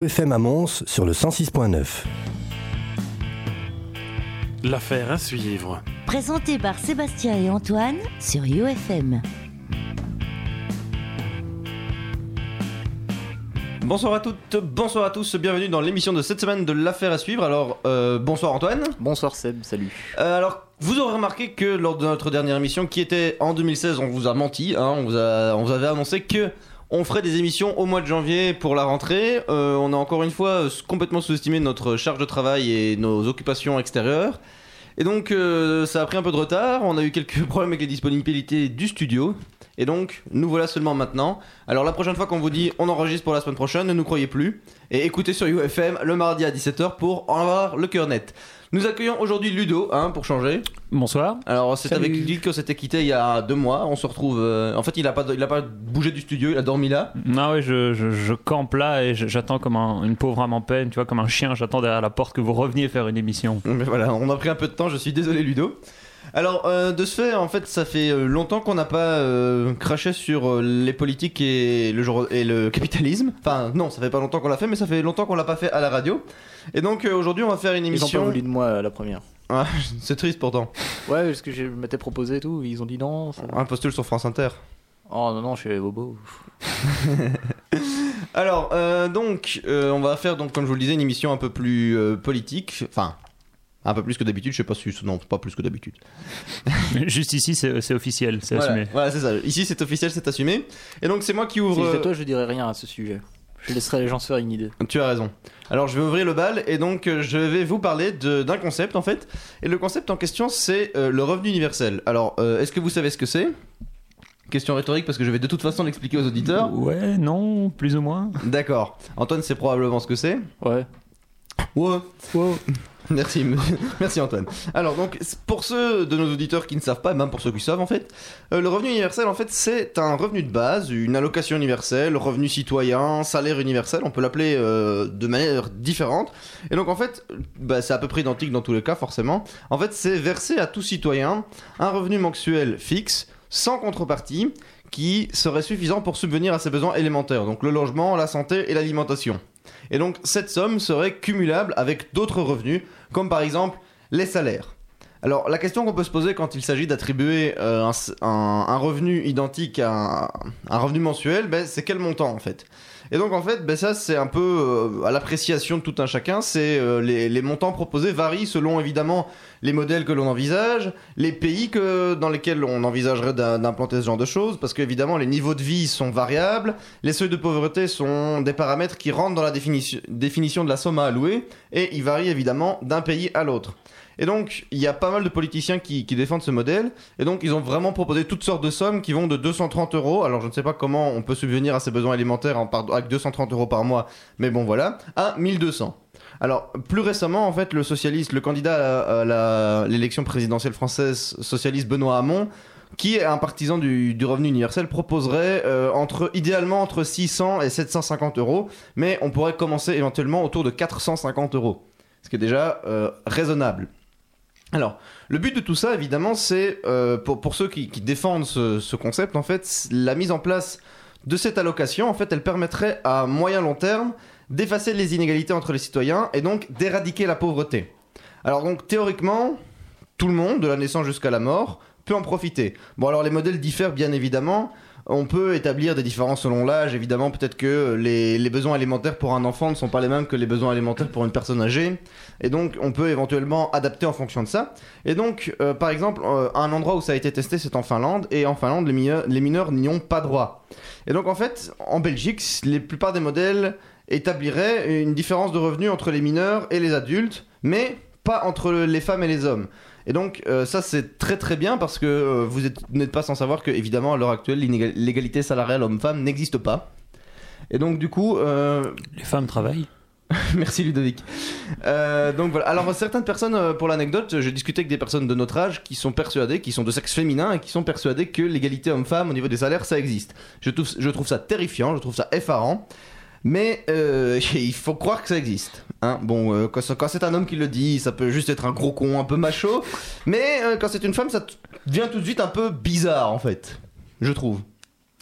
FM à Mons sur le 106.9. L'affaire à suivre. Présenté par Sébastien et Antoine sur UFM. Bonsoir à toutes, bonsoir à tous, bienvenue dans l'émission de cette semaine de l'affaire à suivre. Alors, euh, bonsoir Antoine. Bonsoir Seb, salut. Euh, alors, vous aurez remarqué que lors de notre dernière émission, qui était en 2016, on vous a menti, hein, on, vous a, on vous avait annoncé que on ferait des émissions au mois de janvier pour la rentrée. Euh, on a encore une fois euh, complètement sous-estimé notre charge de travail et nos occupations extérieures. Et donc, euh, ça a pris un peu de retard. On a eu quelques problèmes avec les disponibilités du studio. Et donc, nous voilà seulement maintenant. Alors, la prochaine fois qu'on vous dit on enregistre pour la semaine prochaine, ne nous croyez plus. Et écoutez sur UFM le mardi à 17h pour en avoir le cœur net. Nous accueillons aujourd'hui Ludo, hein, pour changer. Bonsoir. Alors, c'est Salut. avec lui qu'on s'était quitté il y a deux mois. On se retrouve. euh, En fait, il a, pas, il a pas bougé du studio, il a dormi là. Non, ouais, je, je, je campe là et je- j'attends comme un- une pauvre âme en peine, tu vois, comme un chien, j'attends derrière la porte que vous reveniez faire une émission. Mais voilà, on a pris un peu de temps, je suis désolé Ludo. Alors, euh, de ce fait, en fait, ça fait euh, longtemps qu'on n'a pas euh, craché sur les politiques et le, jour- et le capitalisme. Enfin, non, ça fait pas longtemps qu'on l'a fait, mais ça fait longtemps qu'on l'a pas fait à la radio. Et donc, euh, aujourd'hui, on va faire une Ils ont pas émission. voulu de moi à la première. Ah, c'est triste pourtant. Ouais, parce que je m'étais proposé et tout, ils ont dit non. ça- Un postule sur France Inter. Oh non, non, je suis bobo. Alors, euh, donc, euh, on va faire, donc, comme je vous le disais, une émission un peu plus euh, politique. Enfin, un peu plus que d'habitude, je sais pas si. Non, pas plus que d'habitude. Juste ici, c'est c'est officiel, c'est Voilà, assumé. voilà, c'est ça. Ici, c'est officiel, c'est assumé. Et donc, c'est moi qui Si ouvre. j'étais toi, je dirais rien à ce sujet. Je laisserai les gens se faire une idée. Tu as raison. Alors je vais ouvrir le bal et donc euh, je vais vous parler de- d'un concept en fait. Et le concept en question c'est euh, le revenu universel. Alors euh, est-ce que vous savez ce que c'est? Question rhétorique parce que je vais de toute façon l'expliquer aux auditeurs. Ouais, non, plus ou moins. D'accord. Antoine sait probablement ce que c'est. Ouais. Merci, merci Antoine. Alors donc pour ceux de nos auditeurs qui ne savent pas, même pour ceux qui savent en fait, euh, le revenu universel en fait c'est un revenu de base, une allocation universelle, revenu citoyen, salaire universel, on peut l'appeler euh, de manière différente. Et donc en fait, bah, c'est à peu près identique dans tous les cas forcément. En fait c'est verser à tout citoyen un revenu mensuel fixe, sans contrepartie, qui serait suffisant pour subvenir à ses besoins élémentaires, donc le logement, la santé et l'alimentation. Et donc cette somme serait cumulable avec d'autres revenus, comme par exemple les salaires. Alors la question qu'on peut se poser quand il s'agit d'attribuer euh, un, revenu identique à un, un revenu mensuel, ben, c'est quel montant en fait? Et donc en fait, ben, ça c'est un peu euh, à l'appréciation de tout un chacun, c'est euh, les, les montants proposés varient selon évidemment les modèles que l'on envisage, les pays que, dans lesquels on envisagerait d'im- d'implanter ce genre de choses, parce qu'évidemment les niveaux de vie sont variables, les seuils de pauvreté sont des paramètres qui rentrent dans la définition, définition de la somme à allouer, et ils varient évidemment d'un pays à l'autre. Et donc, il y a pas mal de politiciens qui, qui défendent ce modèle, et donc ils ont vraiment proposé toutes sortes de sommes qui vont de 230 euros, alors je ne sais pas comment on peut subvenir à ses besoins alimentaires en avec 230 euros par mois, mais bon voilà, à 1200. Alors, plus récemment, en fait, le socialiste, le candidat à, à l'élection présidentielle française, socialiste Benoît Hamon, qui est un partisan du, du revenu universel, proposerait euh, entre, idéalement entre 600 et 750 euros, mais on pourrait commencer éventuellement autour de 450 euros, ce qui est déjà euh, raisonnable. Alors, le but de tout ça, évidemment, c'est, euh, pour, ceux qui, défendent ce, ce concept, en fait, la mise en place de cette allocation, en fait, elle permettrait à moyen long terme d'effacer les inégalités entre les citoyens et donc d'éradiquer la pauvreté. Alors donc théoriquement, tout le monde, de la naissance jusqu'à la mort, peut en profiter. Bon alors les modèles diffèrent bien évidemment. On peut établir des différences selon l'âge. Évidemment, peut-être que les, besoins alimentaires pour un enfant ne sont pas les mêmes que les besoins alimentaires pour une personne âgée. Et donc, on peut éventuellement adapter en fonction de ça. Et donc, euh, par exemple, euh, un endroit où ça a été testé, c'est en Finlande. Et en Finlande, les mineurs, les mineurs n'y ont pas droit. Et donc, en fait, en Belgique, les plupart des modèles établiraient une différence de revenus entre les mineurs et les adultes, mais pas entre les femmes et les hommes. Et donc euh, ça c'est très très bien parce que euh, vous êtes- vous n'êtes pas sans savoir que évidemment à l'heure actuelle l'égalité salariale homme-femme n'existe pas. Et donc du coup, euh, Les femmes travaillent. merci Ludovic. Euh, donc voilà. Alors certaines personnes, pour l'anecdote, j'ai discuté avec des personnes de notre âge qui sont persuadées, qui sont de sexe féminin et qui sont persuadées que l'égalité homme-femme au niveau des salaires ça existe. Je trouve, je trouve ça terrifiant, je trouve ça effarant. Mais euh, il faut croire que ça existe. Hein bon, euh, quand, c'est un homme qui le dit, ça peut juste être un gros con un peu macho. Mais euh, quand c'est une femme, ça devient tout de suite un peu bizarre en fait. Je trouve.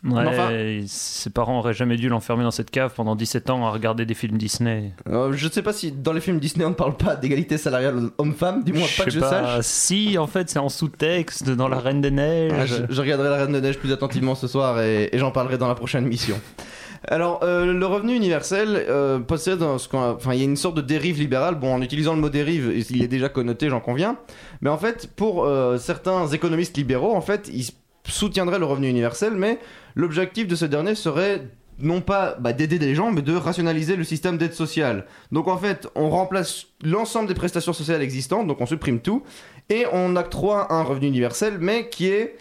Ouais, Enfin- ses parents auraient jamais dû l'enfermer dans cette cave pendant 17 ans à regarder des films Disney. Euh, je ne sais pas si dans les films Disney on ne parle pas d'égalité salariale homme-femme, du moins pas que je sache. Si, en fait, c'est en sous-texte dans La Reine des Ah, Neiges. je, je regarderai la Reine de Neige plus attentivement ce soir et, et j'en parlerai dans la prochaine mission. Alors, euh, le revenu universel euh, possède un- enfin, il y a une sorte de dérive libérale. Bon, en utilisant le mot dérive, il est déjà connoté, j'en conviens. Mais en fait, pour euh, certains économistes libéraux, en fait, ils soutiendraient le revenu universel, mais l'objectif de ce dernier serait non pas bah, d'aider les gens, mais de rationaliser le système d'aide sociale. Donc en fait, on remplace l'ensemble des prestations sociales existantes, donc on supprime tout, et on octroie un revenu universel, mais qui est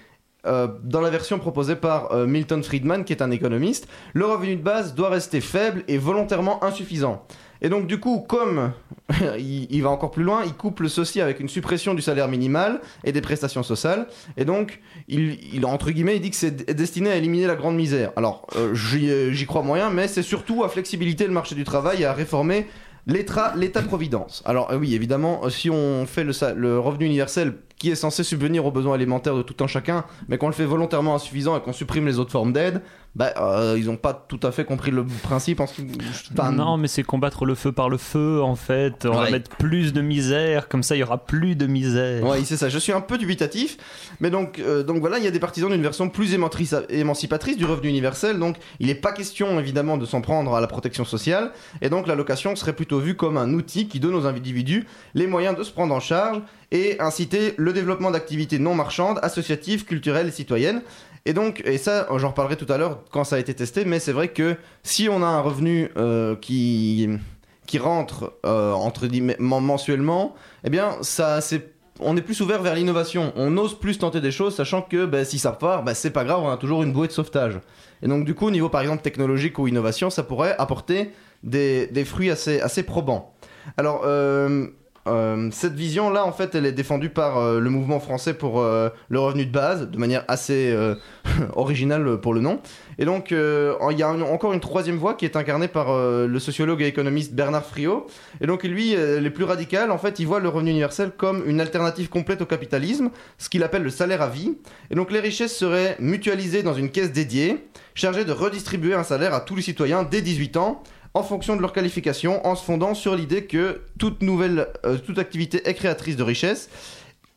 euh, dans la version proposée par euh, Milton Friedman, qui est un économiste, le revenu de base doit rester faible et volontairement insuffisant. Et donc du coup, comme il, va encore plus loin, il couple ceci avec une suppression du salaire minimal et des prestations sociales. Et donc, il, entre guillemets, il dit que c'est destiné à éliminer la grande misère. Alors, euh, j'y crois moyen, mais c'est surtout à flexibiliter le marché du travail et à réformer l'état l'État-providence. Alors oui, évidemment, si on fait le revenu universel qui est censé subvenir aux besoins élémentaires de tout un chacun, mais qu'on le fait volontairement insuffisant et qu'on supprime les autres formes d'aide, bah, euh, ils n'ont pas tout à fait compris le principe. En qui- enfin, non, mais c'est combattre le feu par le feu, en fait. On Ouais. va mettre plus de misère, comme ça il y aura plus de misère. Ouais, c'est ça. Je suis un peu dubitatif, mais donc, euh, donc voilà, il y a des partisans d'une version plus émantrice- émancipatrice du revenu universel. Donc, il n'est pas question évidemment de s'en prendre à la protection sociale, et donc l'allocation serait plutôt vue comme un outil qui donne aux individus les moyens de se prendre en charge et inciter le développement d'activités non marchandes, associatives, culturelles et citoyennes. Et donc, et ça, j'en reparlerai tout à l'heure quand ça a été testé, mais c'est vrai que si on a un revenu euh, qui rentre euh, entre mensuellement, eh bien, ça c'est on est plus ouvert vers l'innovation. On ose plus tenter des choses, sachant que bah, si ça part, bah, c'est pas grave, on a toujours une bouée de sauvetage. Et donc, du coup, au niveau par exemple technologique ou innovation, ça pourrait apporter des, fruits assez, assez probants. Alors, euh, euh, cette vision-là, en fait, elle est défendue par euh, le mouvement français pour euh, le revenu de base, de manière assez originale pour le nom. Et donc, il y a encore une troisième voie qui est incarnée par le sociologue et économiste Bernard Friot. Et donc, lui, les plus radicales, en fait, il voit le revenu universel comme une alternative complète au capitalisme, ce qu'il appelle le salaire à vie. Et donc, les richesses seraient mutualisées dans une caisse dédiée, chargée de redistribuer un salaire à tous les citoyens dès 18 ans, en fonction de leur qualification, en se fondant sur l'idée que toute nouvelle, euh, toute activité est créatrice de richesse.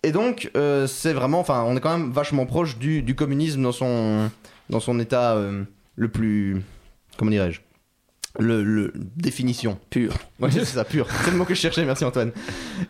Et donc, euh, c'est vraiment, enfin, on est quand même vachement proche du, du communisme dans son, dans son état euh, le plus, comment dirais-je, le, le définition Pur. Ouais, c'est ça, pur. C'est le mot que je cherchais, merci Antoine.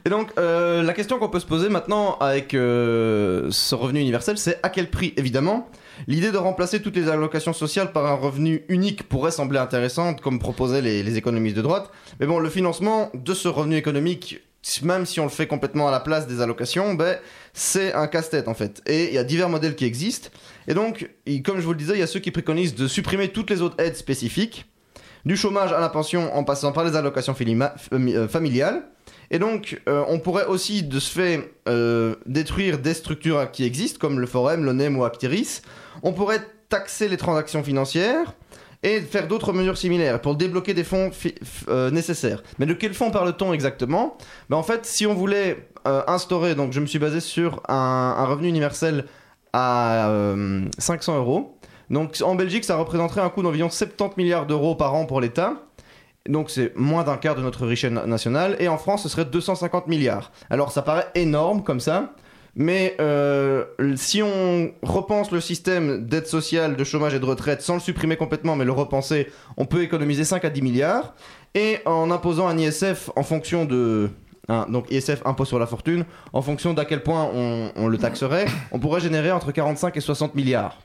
Et donc, euh, la question qu'on peut se poser maintenant avec euh, ce revenu universel, c'est à quel prix Évidemment, l'idée de remplacer toutes les allocations sociales par un revenu unique pourrait sembler intéressante, comme proposaient les, économistes de droite. Mais bon, le financement de ce revenu économique, même si on le fait complètement à la place des allocations, ben, c'est un casse-tête en fait. Et il y a divers modèles qui existent. Et donc, comme je vous le disais, il y a ceux qui préconisent de supprimer toutes les autres aides spécifiques du chômage à la pension en passant par les allocations euh, familiales. Et donc, euh, on pourrait aussi de ce fait euh, détruire des structures qui existent, comme le Forum, l'ONEM ou Actiris. On pourrait taxer les transactions financières et faire d'autres mesures similaires pour débloquer des fonds euh, nécessaires. Mais de quel fonds parle-t-on exactement? Ben En fait, si on voulait euh, instaurer, donc je me suis basé sur un, revenu universel à euh, 500 euros. Donc en Belgique, ça représenterait un coût d'environ 70 milliards d'euros par an pour l'État. Donc c'est moins d'un quart de notre richesse na- nationale. Et en France, ce serait 250 milliards. Alors ça paraît énorme comme ça. Mais euh, si on repense le système d'aide sociale, de chômage et de retraite sans le supprimer complètement, mais le repenser, on peut économiser 5 à 10 milliards. Et en imposant un ISF en fonction de... hein, donc ISF, impôt sur la fortune, en fonction d'à quel point on, on le taxerait, on pourrait générer entre 45 et 60 milliards.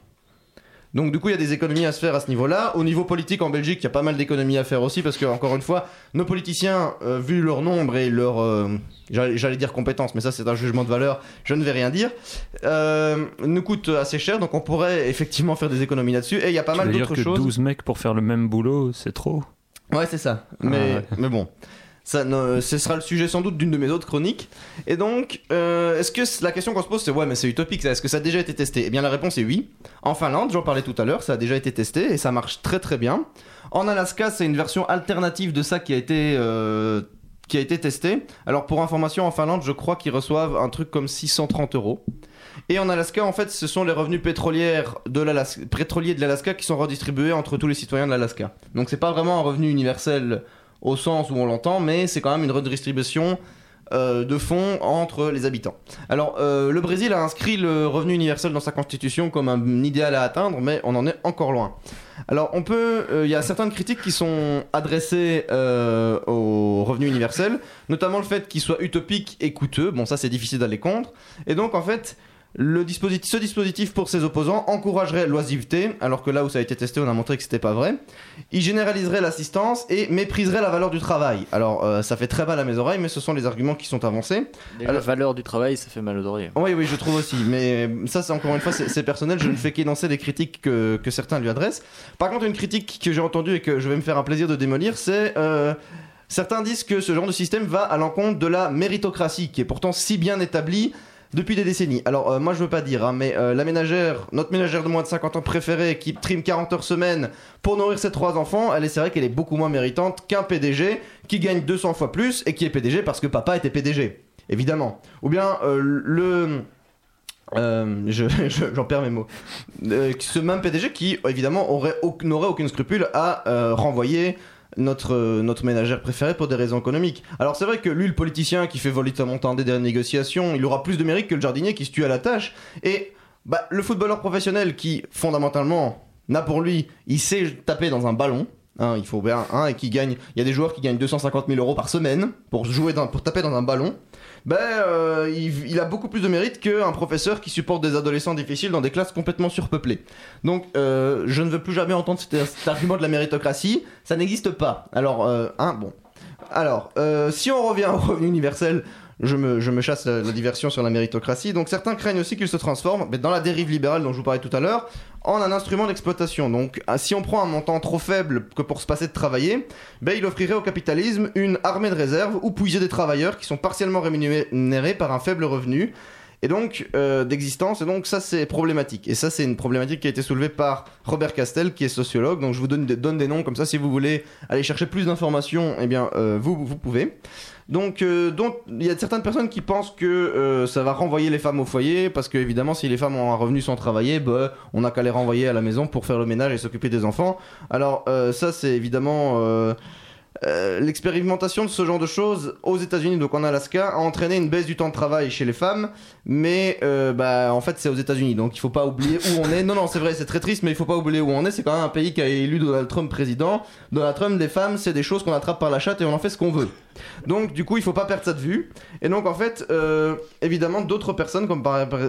Donc du coup, il y a des économies à se faire à ce niveau-là. Au niveau politique, en Belgique, il y a pas mal d'économies à faire aussi, parce que encore une fois, nos politiciens, euh, vu leur nombre et leur, euh, j'allais dire compétences, mais ça c'est un jugement de valeur, je ne vais rien dire, euh, nous coûtent assez cher, donc on pourrait effectivement faire des économies là-dessus. Et il y a pas Tu mal veux dire d'autres que choses. 12 mecs pour faire le même boulot, c'est trop? Ouais, c'est ça. Mais, Ah ouais. mais bon. Ça, ne- ce sera le sujet sans doute d'une de mes autres chroniques. Et donc, euh, est-ce que la question qu'on se pose, c'est ouais, mais c'est utopique, ça. est-ce que ça a déjà été testé? Eh bien, la réponse est oui. En Finlande, j'en parlais tout à l'heure, ça a déjà été testé et ça marche très très bien. En Alaska, c'est une version alternative de ça qui a été euh, qui a été testée. Alors, pour information, en Finlande, je crois qu'ils reçoivent un truc comme 630 euros. Et en Alaska, en fait, ce sont les revenus pétroliers de l'Alaska qui sont redistribués entre tous les citoyens de l'Alaska. Donc c'est pas vraiment un revenu universel au sens où on l'entend, mais c'est quand même une redistribution euh, de fonds entre les habitants. Alors, euh, le Brésil a inscrit le revenu universel dans sa constitution comme un idéal à atteindre, mais on en est encore loin. Alors, on peut, euh, il y a certaines critiques qui sont adressées au revenu universel, notamment le fait qu'il soit utopique et coûteux. Bon, ça, c'est difficile d'aller contre. Et donc, en fait, le dispositif, ce dispositif pour ses opposants encouragerait l'oisiveté, alors que là où ça a été testé, on a montré que c'était pas vrai. Il généraliserait l'assistance et mépriserait la valeur du travail. Alors, euh, ça fait très mal à mes oreilles, mais ce sont les arguments qui sont avancés. Déjà, la valeur du travail, ça fait mal aux oreilles. Oui, oui, je trouve aussi. Mais ça, c'est encore une fois, c'est c'est personnel. Je ne fais qu'énoncer les critiques que, que certains lui adressent. Par contre, une critique que j'ai entendue et que je vais me faire un plaisir de démolir, c'est. euh, certains disent que ce genre de système va à l'encontre de la méritocratie, qui est pourtant si bien établie depuis des décennies. Alors, euh, moi, je veux pas dire, hein, mais euh, la ménagère, notre ménagère de moins de 50 ans préférée, qui trime 40 heures semaine pour nourrir ses trois enfants, elle est, c'est vrai qu'elle est beaucoup moins méritante qu'un PDG qui gagne 200 fois plus et qui est PDG parce que papa était PDG. Évidemment. Ou bien euh, le. je- je- j'en perds mes mots. Ce même PDG qui, évidemment, aurait au- n'aurait aucun scrupule à renvoyer notre, euh, notre ménagère préférée pour des raisons économiques. Alors c'est vrai que lui, le politicien qui fait voler sa montée des négociations, il aura plus de mérite que le jardinier qui se tue à la tâche. Et bah, le footballeur professionnel qui, fondamentalement, n'a pour lui, il sait taper dans un ballon. hein, il faut bien, hein, et qui gagne. Il y a des joueurs qui gagnent 250 000 euros par semaine pour jouer, pour taper dans un ballon. Ben, euh, il, a beaucoup plus de mérite qu'un professeur qui supporte des adolescents difficiles dans des classes complètement surpeuplées. Donc, euh, je ne veux plus jamais entendre cet, argument de la méritocratie. Ça n'existe pas. Alors, euh, hein, bon. Alors, euh, si on revient au revenu universel, je me, chasse la, diversion sur la méritocratie. Donc, certains craignent aussi qu'il se transforme, mais dans la dérive libérale dont je vous parlais tout à l'heure, en un instrument d'exploitation. Donc, ah, si on prend un montant trop faible que pour se passer de travailler, ben, il offrirait au capitalisme une armée de réserve où puiser des travailleurs qui sont partiellement rémunérés par un faible revenu et donc euh, d'existence. Et donc ça c'est problématique. Et ça c'est une problématique qui a été soulevée par Robert Castel qui est sociologue. Donc je vous donne des, donne des noms. Comme ça si vous voulez aller chercher plus d'informations eh bien euh, vous vous pouvez donc euh, donc il y a certaines personnes qui pensent que euh, ça va renvoyer les femmes au foyer parce que évidemment si les femmes ont un revenu sans travailler bah, on n'a qu'à les renvoyer à la maison pour faire le ménage et s'occuper des enfants. Alors euh, ça c'est évidemment euh, l'expérimentation de ce genre de choses aux États-Unis, donc en Alaska, a entraîné une baisse du temps de travail chez les femmes, mais euh, bah en fait c'est aux États-Unis, donc il faut pas oublier où on est. Non non c'est vrai, c'est très triste, mais il faut pas oublier où on est. C'est quand même un pays qui a élu Donald Trump président. Donald Trump, des femmes, c'est des choses qu'on attrape par la chatte et on en fait ce qu'on veut. Donc du coup il faut pas perdre ça de vue. Et donc en fait, euh, évidemment d'autres personnes comme par, par-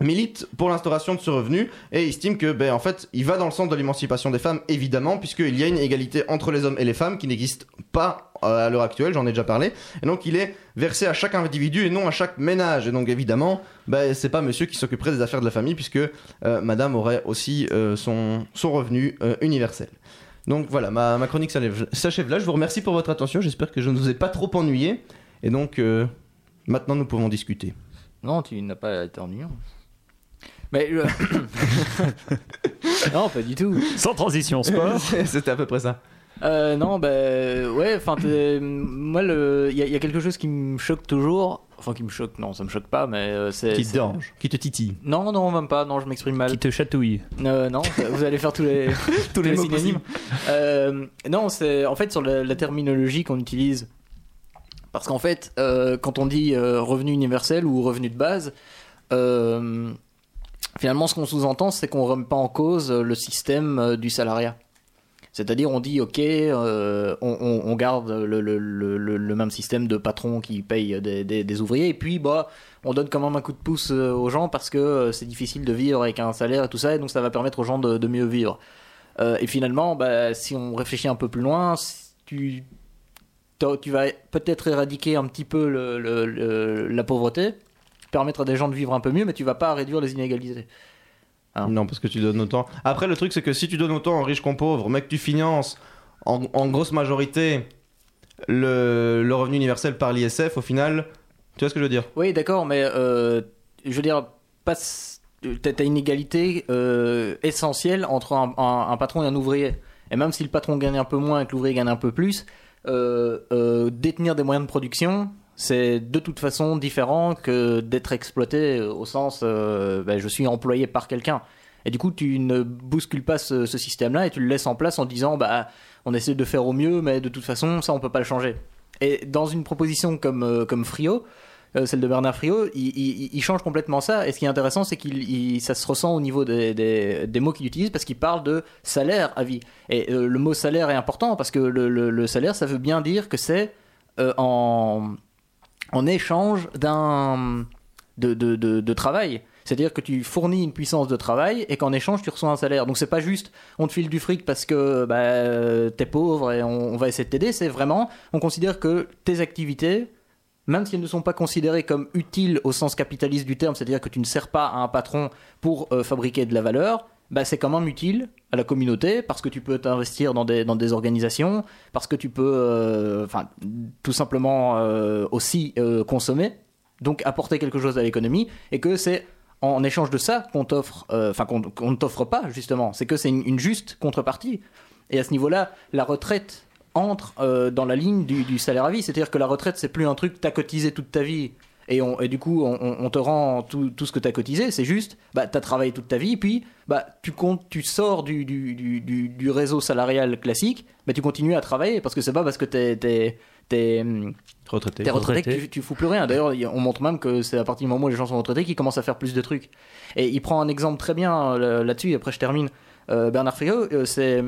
milite pour l'instauration de ce revenu et estime que ben en fait il va dans le sens de l'émancipation des femmes évidemment puisqu'il y a une égalité entre les hommes et les femmes qui n'existe pas euh, à l'heure actuelle j'en ai déjà parlé. Et donc il est versé à chaque individu et non à chaque ménage. Et donc évidemment ben c'est pas monsieur qui s'occuperait des affaires de la famille puisque euh, madame aurait aussi euh, son, son revenu universel. Donc voilà ma, ma chronique s'achève là. Je vous remercie pour votre attention. J'espère que je ne vous ai pas trop ennuyé. Et donc maintenant nous pouvons discuter. Non, tu n'as pas été ennuyant. Mais. euh, non, pas du tout. Sans transition sport. c'était à peu près ça Euh, non, bah ouais, enfin, moi, le- il y, a- il y a quelque chose qui me choque toujours. Enfin, qui me choque, non, ça me choque pas, mais euh, c'est. qui te dérange qui te titille Non, non, même pas, non, je m'exprime mal. Qui te chatouille. Euh, non, vous allez faire tous les, tous les, les mots synonymes. Euh, non, c'est en fait sur la, la terminologie qu'on utilise. Parce qu'en fait, euh, quand on dit euh, revenu universel ou revenu de base, euh, finalement, ce qu'on sous-entend, c'est qu'on ne remet pas en cause euh, le système euh, du salariat. C'est-à-dire, on dit, ok, euh, on, garde le, même système de patron qui paye des, ouvriers, et puis, bah, on donne quand même un coup de pouce aux gens parce que c'est difficile de vivre avec un salaire et tout ça, et donc ça va permettre aux gens de, mieux vivre. Et finalement, bah, si on réfléchit un peu plus loin, tu, vas peut-être éradiquer un petit peu la pauvreté, permettre à des gens de vivre un peu mieux, mais tu vas pas réduire les inégalités. Ah. Non, parce que tu donnes autant. Après, le truc, c'est que si tu donnes autant aux riches qu'aux pauvres, mais que tu finances en, en grosse majorité le, le revenu universel par l'ISF, au final, tu vois ce que je veux dire? Oui, d'accord, mais euh, je veux dire, pas, t'as une égalité euh, essentielle entre un, un- un patron et un ouvrier. Et même si le patron gagne un peu moins et que l'ouvrier gagne un peu plus, euh, détenir des moyens de production, C'est de toute façon différent que d'être exploité euh, au sens euh, ben, je suis employé par quelqu'un. Et du coup, tu ne bouscules pas ce, système-là et tu le laisses en place en disant bah on essaie de faire au mieux, mais de toute façon, ça on peut pas le changer. Et dans une proposition comme, euh, comme Frio, euh, celle de Bernard Friot, il, change complètement ça. Et ce qui est intéressant, c'est qu'il il- ça se ressent au niveau des, des- mots qu'il utilise parce qu'il parle de salaire à vie. Et le mot salaire est important parce que le, le- salaire, ça veut bien dire que c'est en, en échange d'un de, de, travail. C'est-à-dire que tu fournis une puissance de travail et qu'en échange tu reçois un salaire. Donc c'est pas juste on te file du fric parce que bah, t'es pauvre et on, on va essayer de t'aider. C'est vraiment on considère que tes activités, même si elles ne sont pas considérées comme utiles au sens capitaliste du terme, c'est-à-dire que tu ne sers pas à un patron pour euh, fabriquer de la valeur, bah, c'est quand même utile à la communauté parce que tu peux t'investir dans des, dans des organisations, parce que tu peux euh, tout simplement euh, aussi euh, consommer, donc apporter quelque chose à l'économie, et que c'est en échange de ça qu'on t'offre, enfin qu'on ne t'offre pas justement, c'est que c'est une, juste contrepartie. Et à ce niveau-là, la retraite entre dans la ligne du, du salaire à vie, c'est-à-dire que la retraite c'est plus un truc t'as cotisé toute ta vie et, on, et du coup on, te rend tout, tout ce que t'as cotisé, c'est juste bah t'as travaillé toute ta vie, puis bah tu comptes, tu sors du, du, du, du- réseau salarial classique, mais tu continues à travailler parce que c'est pas parce que t'es t'es t'es hum, Retraité. T'es retraité, que tu, tu fous plus rien. D'ailleurs, il- on montre même que c'est à partir du moment où les gens sont retraités qu'ils commencent à faire plus de trucs. Et il prend un exemple très bien euh, là-dessus, et après je termine. Euh, Bernard Friot, euh, c'est.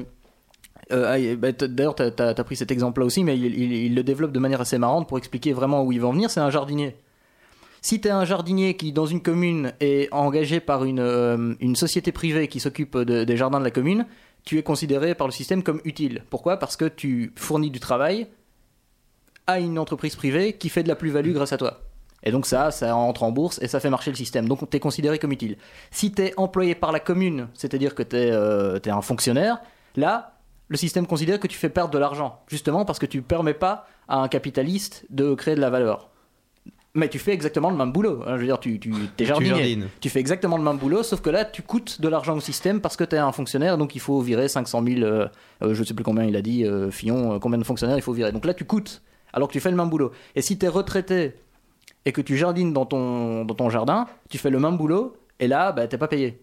euh, bah, D'ailleurs, t'as as, pris cet exemple-là aussi, mais il, il- il le développe de manière assez marrante pour expliquer vraiment où il va en venir. C'est un jardinier. Si t'es un jardinier qui, dans une commune, est engagé par une, euh, une société privée qui s'occupe de- des jardins de la commune, tu es considéré par le système comme utile. Pourquoi? Parce que tu fournis du travail à une entreprise privée qui fait de la plus-value grâce à toi. Et donc ça, ça entre en bourse et ça fait marcher le système. Donc tu es considéré comme utile. Si tu es employé par la commune, c'est-à-dire que tu es, un fonctionnaire, là, le système considère que tu fais perdre de l'argent, justement parce que tu permets pas à un capitaliste de créer de la valeur. Mais tu fais exactement le même boulot. hein. Je veux dire, tu, tu es Tu jardinier. jardines. Tu fais exactement le même boulot, sauf que là, tu coûtes de l'argent au système parce que tu es un fonctionnaire, donc il faut virer 500 000, euh, euh, je sais plus combien il a dit, euh, Fillon, combien de fonctionnaires il faut virer. Donc là, tu coûtes, alors que tu fais le même boulot. Et si tu es retraité et que tu jardines dans ton, dans ton jardin, tu fais le même boulot, et là, bah, t'es pas payé.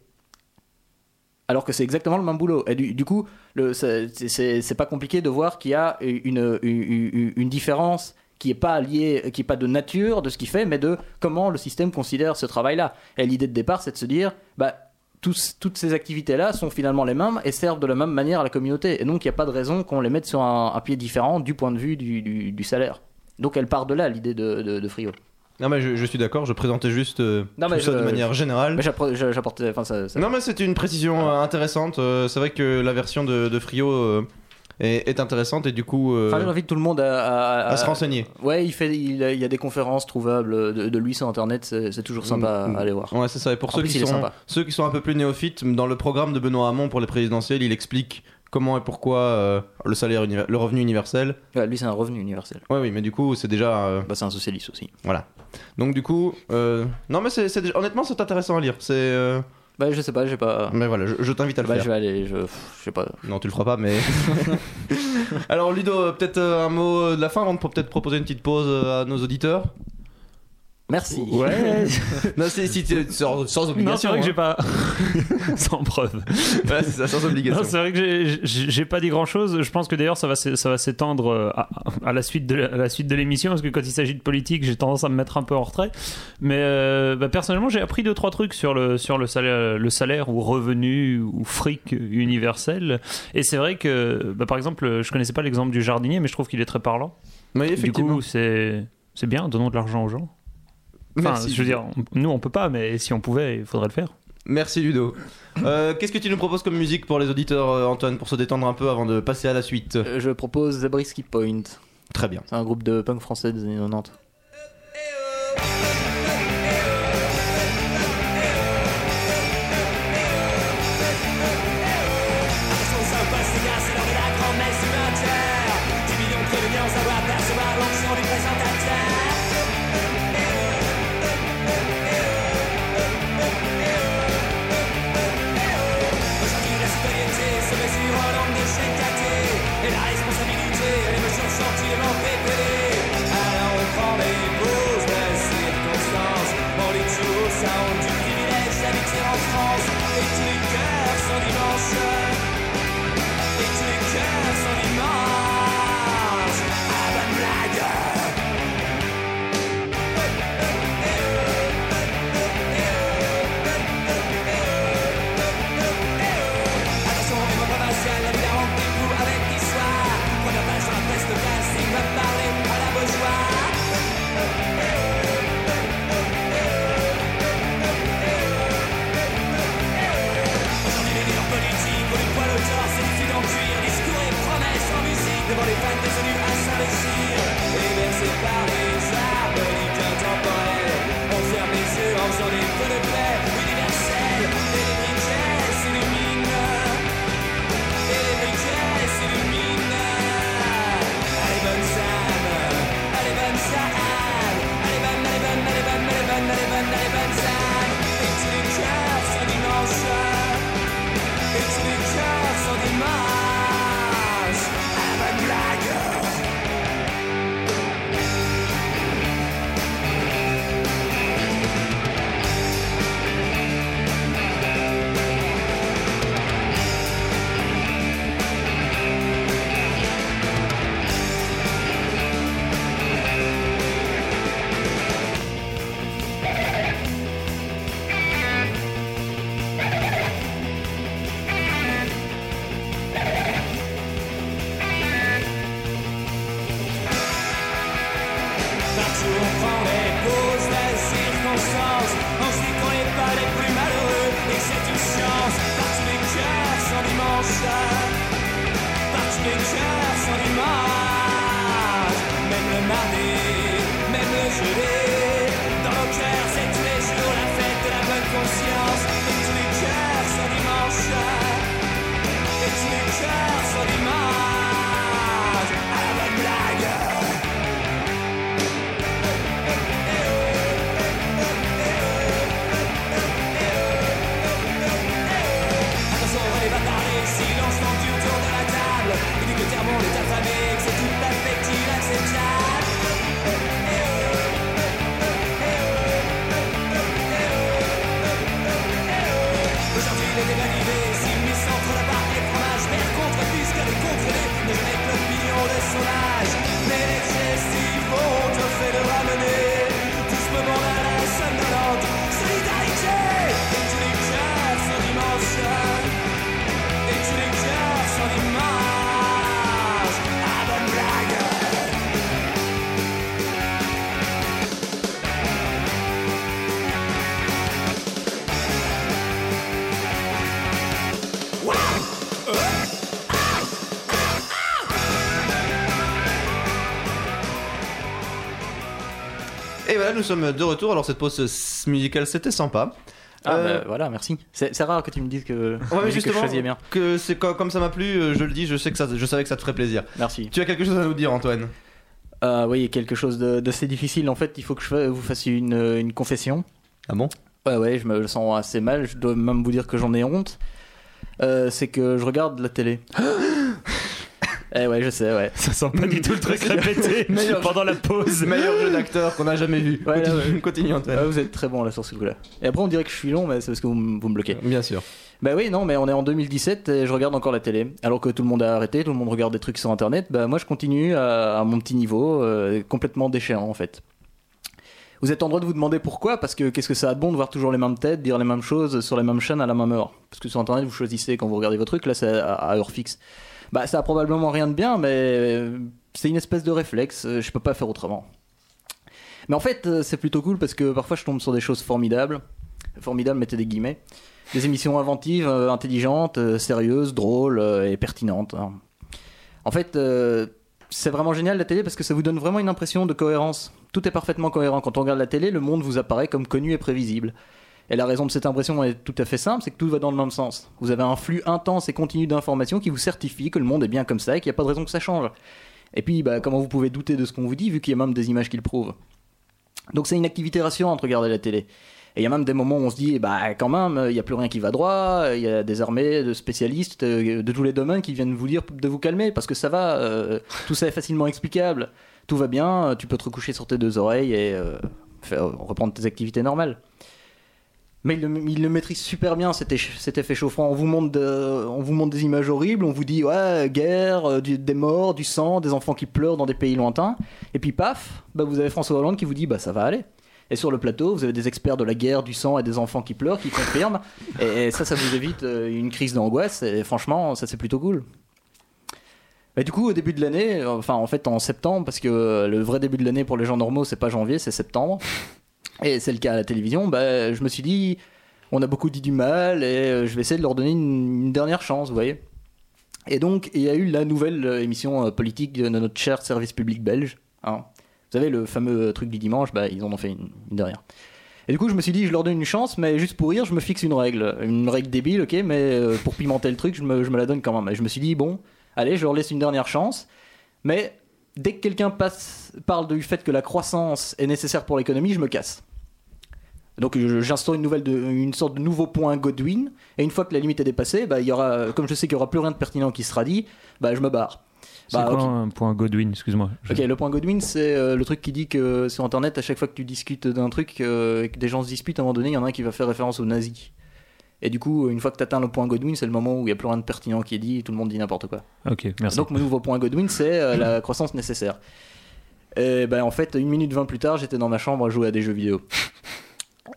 Alors que c'est exactement le même boulot. Et du, du coup, c'est- pas compliqué de voir qu'il y a une- une différence qui est pas liée, qui est pas de nature de ce qu'il fait, mais de comment le système considère ce travail-là. Et l'idée de départ, c'est de se dire, bah, tous- toutes ces activités-là sont finalement les mêmes et servent de la même manière à la communauté. Et donc, il n'y a pas de raison qu'on les mette sur un, un pied différent du point de vue du, du- du salaire. Donc, elle part de là, l'idée de, de, de Frio. Non, mais je, je suis d'accord, je présentais juste euh, Non, tout ça je- de manière générale. Mais j'apportais, enfin, ça, ça- Non, mais c'était une précision euh, intéressante. Euh, c'est vrai que la version de, de Frio euh, est, est intéressante et du coup, euh, Enfin, j'invite tout le monde à, à- à- à se renseigner. Ouais, il fait, il, il y a des conférences trouvables de, de lui sur internet, c'est toujours sympa Mm, à aller voir. Ouais, c'est ça. Et pour ceux plus, qui, sont, ceux qui sont un peu plus néophytes, dans le programme de Benoît Hamon pour les présidentielles, il explique comment et pourquoi euh, le salaire, univer- le revenu universel. Ouais, lui, c'est un revenu universel. Ouais, oui, mais du coup, c'est déjà. euh, Bah, c'est un socialiste aussi. voilà. Donc, du coup, euh, non, mais c'est, c'est déjà- honnêtement, c'est intéressant à lire. C'est. Euh, Bah, je sais pas, j'ai pas. Mais voilà, je, je t'invite à le Bah, faire. je vais aller, je, je sais pas. Non, tu le feras pas, mais. Alors, Ludo, euh, peut-être euh, un mot de la fin avant de peut-être proposer une petite pause euh, à nos auditeurs? Merci. Ouais. Non, c'est si tu- sans, sans non, c'est obligation. vrai que j'ai hein. pas. Sans preuve. Voilà, c'est ça, sans obligation. Non, c'est vrai que j'ai- pas dit grand chose. Je pense que d'ailleurs ça va s'é- ça va s'étendre euh, à, à la suite de à la suite de l'émission parce que quand il s'agit de politique, j'ai tendance à me mettre un peu en retrait. Mais euh, bah, personnellement, j'ai appris deux trois trucs sur le sur le salaire le salaire ou revenu ou fric universel. Et c'est vrai que bah, par exemple, je connaissais pas l'exemple du jardinier, mais je trouve qu'il est très parlant. Oui, Du effectivement. coup, c'est c'est bien, donnons de l'argent aux gens. Enfin, Merci. je veux dire, nous on peut pas, mais si on pouvait, il faudrait le faire. Merci Ludo. Euh, Qu'est-ce que tu nous proposes comme musique pour les auditeurs, euh, Antoine, pour se détendre un peu avant de passer à la suite? Euh, Je propose Zabriskie Point. Très bien. C'est un groupe de punk français des années 90. Sommes de retour. Alors, cette pause musicale, c'était sympa. Ah, Euh, bah, voilà, merci. C'est rare que tu me dises que, Ouais, mais que je justement, choisis bien. que c'est co- comme ça m'a plu, euh, je le dis, je sais que ça, je savais que ça te ferait plaisir. Merci. Tu as quelque chose à nous dire, Antoine? Euh, oui, quelque chose d'assez difficile. En fait, il faut que je vous fasse une, une confession. Ah bon? Ouais, ouais, je me sens assez mal. Je dois même vous dire que j'en ai honte. Euh, c'est que je regarde la télé. eh ouais, je sais, ouais. Ça sent pas du tout le truc répété pendant la pause. Meilleur jeu d'acteur qu'on a jamais vu. Ouais, là, continue, ouais. continue, Antoine. Ouais, vous êtes très bon là sur ce coup-là. Et après, on dirait que je suis long, mais c'est parce que vous, vous me bloquez. Bien sûr. Bah oui, non, mais on est en 2017 et je regarde encore la télé. Alors que tout le monde a arrêté, tout le monde regarde des trucs sur internet, bah moi je continue à, à mon petit niveau, euh, complètement déchéant en fait. Vous êtes en droit de vous demander pourquoi, parce que qu'est-ce que ça a de bon de voir toujours les mêmes têtes, dire les mêmes choses sur les mêmes chaînes à la même heure? Parce que sur internet vous choisissez quand vous regardez vos trucs, là c'est à, à heure fixe. Bah ça a probablement rien de bien, mais euh, c'est une espèce de réflexe, euh, je peux pas faire autrement. Mais en fait, euh, c'est plutôt cool parce que parfois je tombe sur des choses formidables. Formidables, mettez des guillemets. Des émissions inventives, intelligentes, sérieuses, drôles et pertinentes. hein. En fait, c'est vraiment génial la télé parce que ça vous donne vraiment une impression de cohérence. Tout est parfaitement cohérent. Quand on regarde la télé, le monde vous apparaît comme connu et prévisible. Et la raison de cette impression est tout à fait simple, c'est que tout va dans le même sens. Vous avez un flux intense et continu d'informations qui vous certifie que le monde est bien comme ça et qu'il n'y a pas de raison que ça change. Et puis, bah, comment vous pouvez douter de ce qu'on vous dit vu qu'il y a même des images qui le prouvent Donc c'est une activité rassurante de regarder la télé. Et il y a même des moments où on se dit, bah quand même, il n'y a plus rien qui va droit, il y a des armées de spécialistes euh, de tous les domaines qui viennent vous dire de vous calmer, parce que ça va, euh, tout ça est facilement explicable, tout va bien, euh, tu peux te recoucher sur tes deux oreilles et reprendre tes activités normales. Mais il le, il le maîtrise super bien cet, effet chauffant. On vous, montre de- on vous montre des images horribles, on vous dit ouais, guerre, euh, du- des morts, du sang, des enfants qui pleurent dans des pays lointains. Et puis paf, bah, vous avez François Hollande qui vous dit bah ça va aller. Et sur le plateau, vous avez des experts de la guerre, du sang et des enfants qui pleurent, qui confirment. et, et ça, ça vous évite euh, une crise d'angoisse. Et franchement, ça c'est plutôt cool. Et du coup, au début de l'année, enfin en fait en septembre, parce que euh, le vrai début de l'année pour les gens normaux, c'est pas janvier, c'est septembre. Et c'est le cas à la télévision, bah, je me suis dit, on a beaucoup dit du mal et euh, je vais essayer de leur donner une, dernière chance, vous voyez. Et donc, il y a eu la nouvelle euh, émission euh, politique de notre cher service public belge. hein. Vous savez, le fameux truc du dimanche, bah, ils en ont fait une, une dernière. Et du coup, je me suis dit, je leur donne une chance, mais juste pour rire, je me fixe une règle. Une règle débile, ok, mais pour pimenter le truc, je me, je me la donne quand même. Et je me suis dit, bon, allez, je leur laisse une dernière chance. Mais dès que quelqu'un passe, parle du fait que la croissance est nécessaire pour l'économie, je me casse. Donc j'instaure une nouvelle de, une sorte de nouveau point Godwin et une fois que la limite est dépassée, bah, il y aura, comme je sais qu'il y aura plus rien de pertinent qui sera dit, bah, je me barre. C'est Bah, quoi un point Godwin Excuse-moi. Je- Ok, le point Godwin, c'est euh, le truc qui dit que sur internet, à chaque fois que tu discutes d'un truc euh, et que des gens se disputent, à un moment donné, il y en a un qui va faire référence aux nazis. Et du coup, une fois que tu atteins le point Godwin, c'est le moment où il n'y a plus rien de pertinent qui est dit, tout le monde dit n'importe quoi. Ok, merci. Donc mon nouveau point Godwin, c'est euh, la croissance nécessaire. Et ben en fait, une minute vingt plus tard, j'étais dans ma chambre à jouer à des jeux vidéo.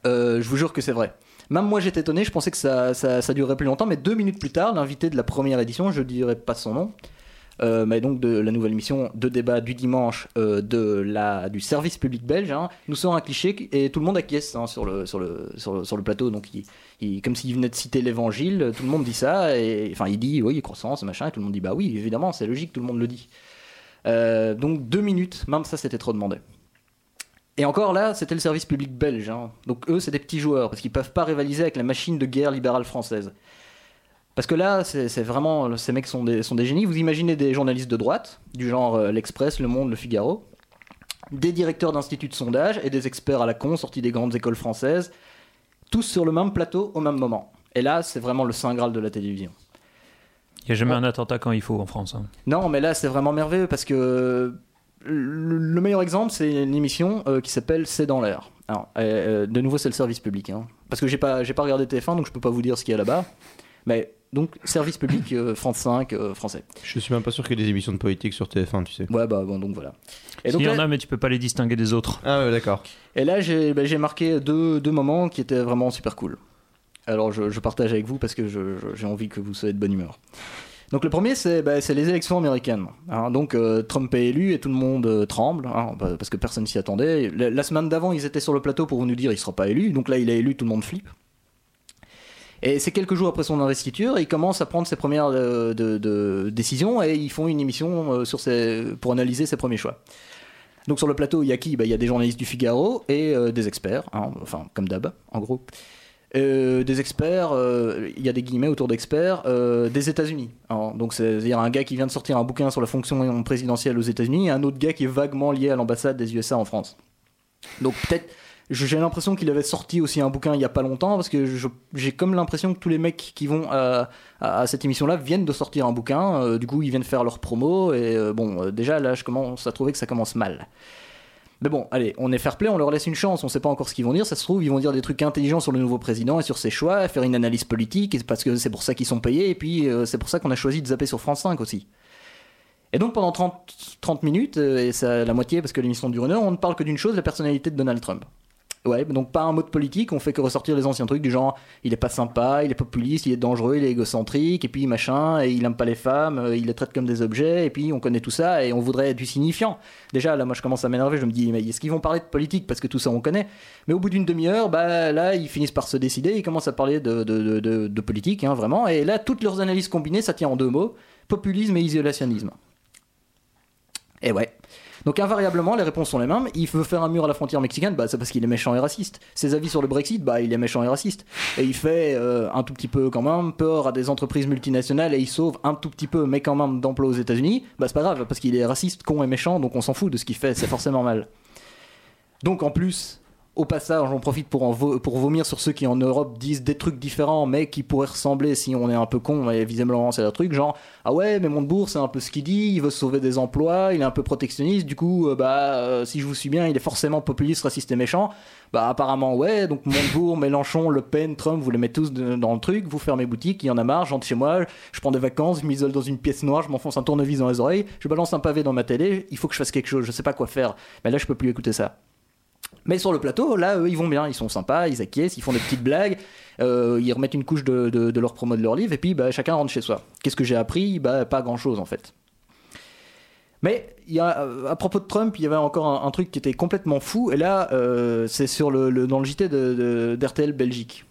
Euh, je vous jure que c'est vrai. Même moi j'étais étonné, je pensais que ça, ça, ça durerait plus longtemps, mais deux minutes plus tard, l'invité de la première édition, je dirais pas son nom, euh, mais donc de la nouvelle émission de débat du dimanche euh, de la, du service public belge, hein, nous sort un cliché et tout le monde acquiesce hein, sur, le, sur, le, sur, le, plateau. Donc, il, il- comme s'il venait de citer l'évangile, tout le monde dit ça. Et, enfin, il dit oui, croissance, machin, et tout le monde dit bah oui, évidemment, c'est logique, tout le monde le dit. Euh, donc, deux minutes, même ça, c'était trop demandé. Et encore là, c'était le service public belge. hein. Donc, eux, c'est des petits joueurs parce qu'ils peuvent pas rivaliser avec la machine de guerre libérale française. Parce que là, c'est vraiment. Ces mecs sont des, sont des génies. Vous imaginez des journalistes de droite, du genre euh, L'Express, Le Monde, Le Figaro, des directeurs d'instituts de sondage et des experts à la con sortis des grandes écoles françaises, tous sur le même plateau au même moment. Et là, c'est vraiment le saint graal de la télévision. Il n'y a jamais un attentat quand il faut en France. hein. Non, mais là, c'est vraiment merveilleux parce que le le meilleur exemple, c'est une émission euh, qui s'appelle C'est dans l'air. Alors, euh, euh, de nouveau, c'est le service public. hein. Parce que j'ai pas, j'ai pas regardé TF1, donc je peux pas vous dire ce qu'il y a là-bas. Mais donc, service public, euh, France 5, euh, français. Je suis même pas sûr qu'il y ait des émissions de politique sur TF1, tu sais. Ouais, bah bon, donc voilà. Et Il donc y en là, a, mais tu peux pas les distinguer des autres. Ah ouais, d'accord. et là, j'ai bah, j'ai marqué deux, deux moments qui étaient vraiment super cool. Alors, je, je partage avec vous parce que je- je- j'ai envie que vous soyez de bonne humeur. Donc, le premier, c'est bah, c'est les élections américaines. hein. donc, euh, Trump est élu et tout le monde euh, tremble hein, bah, parce que personne s'y attendait. La, la semaine d'avant, ils étaient sur le plateau pour nous dire il sera pas élu. Donc là, il est élu, tout le monde flippe. Et c'est quelques jours après son investiture, il commence à prendre ses premières euh, décisions et ils font une émission euh, pour analyser ses premiers choix. Donc sur le plateau, il y a qui? Bah, Il y a des journalistes du Figaro et euh, des experts, hein, enfin comme d'hab, en gros. Des experts, il y a des guillemets autour d'experts, des États-Unis. Donc c'est-à-dire un gars qui vient de sortir un bouquin sur la fonction présidentielle aux États-Unis et un autre gars qui est vaguement lié à l'ambassade des USA en France. Donc peut-être, j'ai l'impression qu'il avait sorti aussi un bouquin il y a pas longtemps parce que j'ai comme l'impression que tous les mecs qui vont à, à- cette émission-là viennent de sortir un bouquin. euh, du coup, ils viennent faire leur promo et euh, bon, euh, déjà là, je commence à trouver que ça commence mal. Mais bon, allez, on est fair play, on leur laisse une chance, on sait pas encore ce qu'ils vont dire, ça se trouve, ils vont dire des trucs intelligents sur le nouveau président et sur ses choix, faire une analyse politique, parce que c'est pour ça qu'ils sont payés, et puis euh, c'est pour ça qu'on a choisi de zapper sur France 5 aussi. Et donc pendant 30, 30 minutes, euh, et c'est la moitié parce que l'émission dure une heure, on ne parle que d'une chose, la personnalité de Donald Trump. Donc pas un mot de politique, on fait que ressortir les anciens trucs du genre il est pas sympa, il est populiste, il est dangereux, il est égocentrique, et puis machin, et il aime pas les femmes, euh, il les traite comme des objets, et puis on connaît tout ça, et on voudrait du signifiant. Déjà, là, moi je commence à m'énerver, je me dis, mais est-ce qu'ils vont parler de politique? Parce que tout ça on connaît. Mais au bout d'une demi-heure, bah là, ils finissent par se décider, ils commencent à parler de- de politique, hein, vraiment, et là, toutes leurs analyses combinées, ça tient en deux mots populisme et isolationnisme. Et ouais. Donc invariablement, les réponses sont les mêmes. Il veut faire un mur à la frontière mexicaine, bah, c'est parce qu'il est méchant et raciste. Ses avis sur le Brexit, bah, il est méchant et raciste. Et il fait euh, un tout petit peu quand même peur à des entreprises multinationales et il sauve un tout petit peu, mais quand même, d'emplois aux États-Unis. Bah, c'est pas grave, parce qu'il est raciste, con et méchant, donc on s'en fout de ce qu'il fait, c'est forcément mal. Donc en plus, au passage, j'en profite pour, vomir sur ceux qui en Europe disent des trucs différents, mais qui pourraient ressembler si on est un peu con, et visiblement c'est leur truc, genre ah ouais, mais Montebourg c'est un peu ce qu'il dit, il veut sauver des emplois, il est un peu protectionniste, du coup, euh, bah euh, si je vous suis bien, il est forcément populiste, raciste et méchant. Bah apparemment ouais, donc Montebourg, Mélenchon, Le Pen, Trump, vous les mettez tous dans le truc, vous fermez boutique, il y en a marre, j'entre chez moi, je prends des vacances, je m'isole dans une pièce noire, je m'enfonce un tournevis dans les oreilles, je balance un pavé dans ma télé, il faut que je fasse quelque chose, je sais pas quoi faire. Mais là je peux plus écouter ça. Mais sur le plateau, là, eux, ils vont bien, ils sont sympas, ils acquiescent, ils font des petites blagues, euh, ils remettent une couche de, leur promo de leur livre, et puis bah, chacun rentre chez soi. Qu'est-ce que j'ai appris? Bah, Pas grand-chose, en fait. Mais il y a, euh, à propos de Trump, il y avait encore un, truc qui était complètement fou, et là, euh, c'est sur le, dans le JT d'RTL Belgique.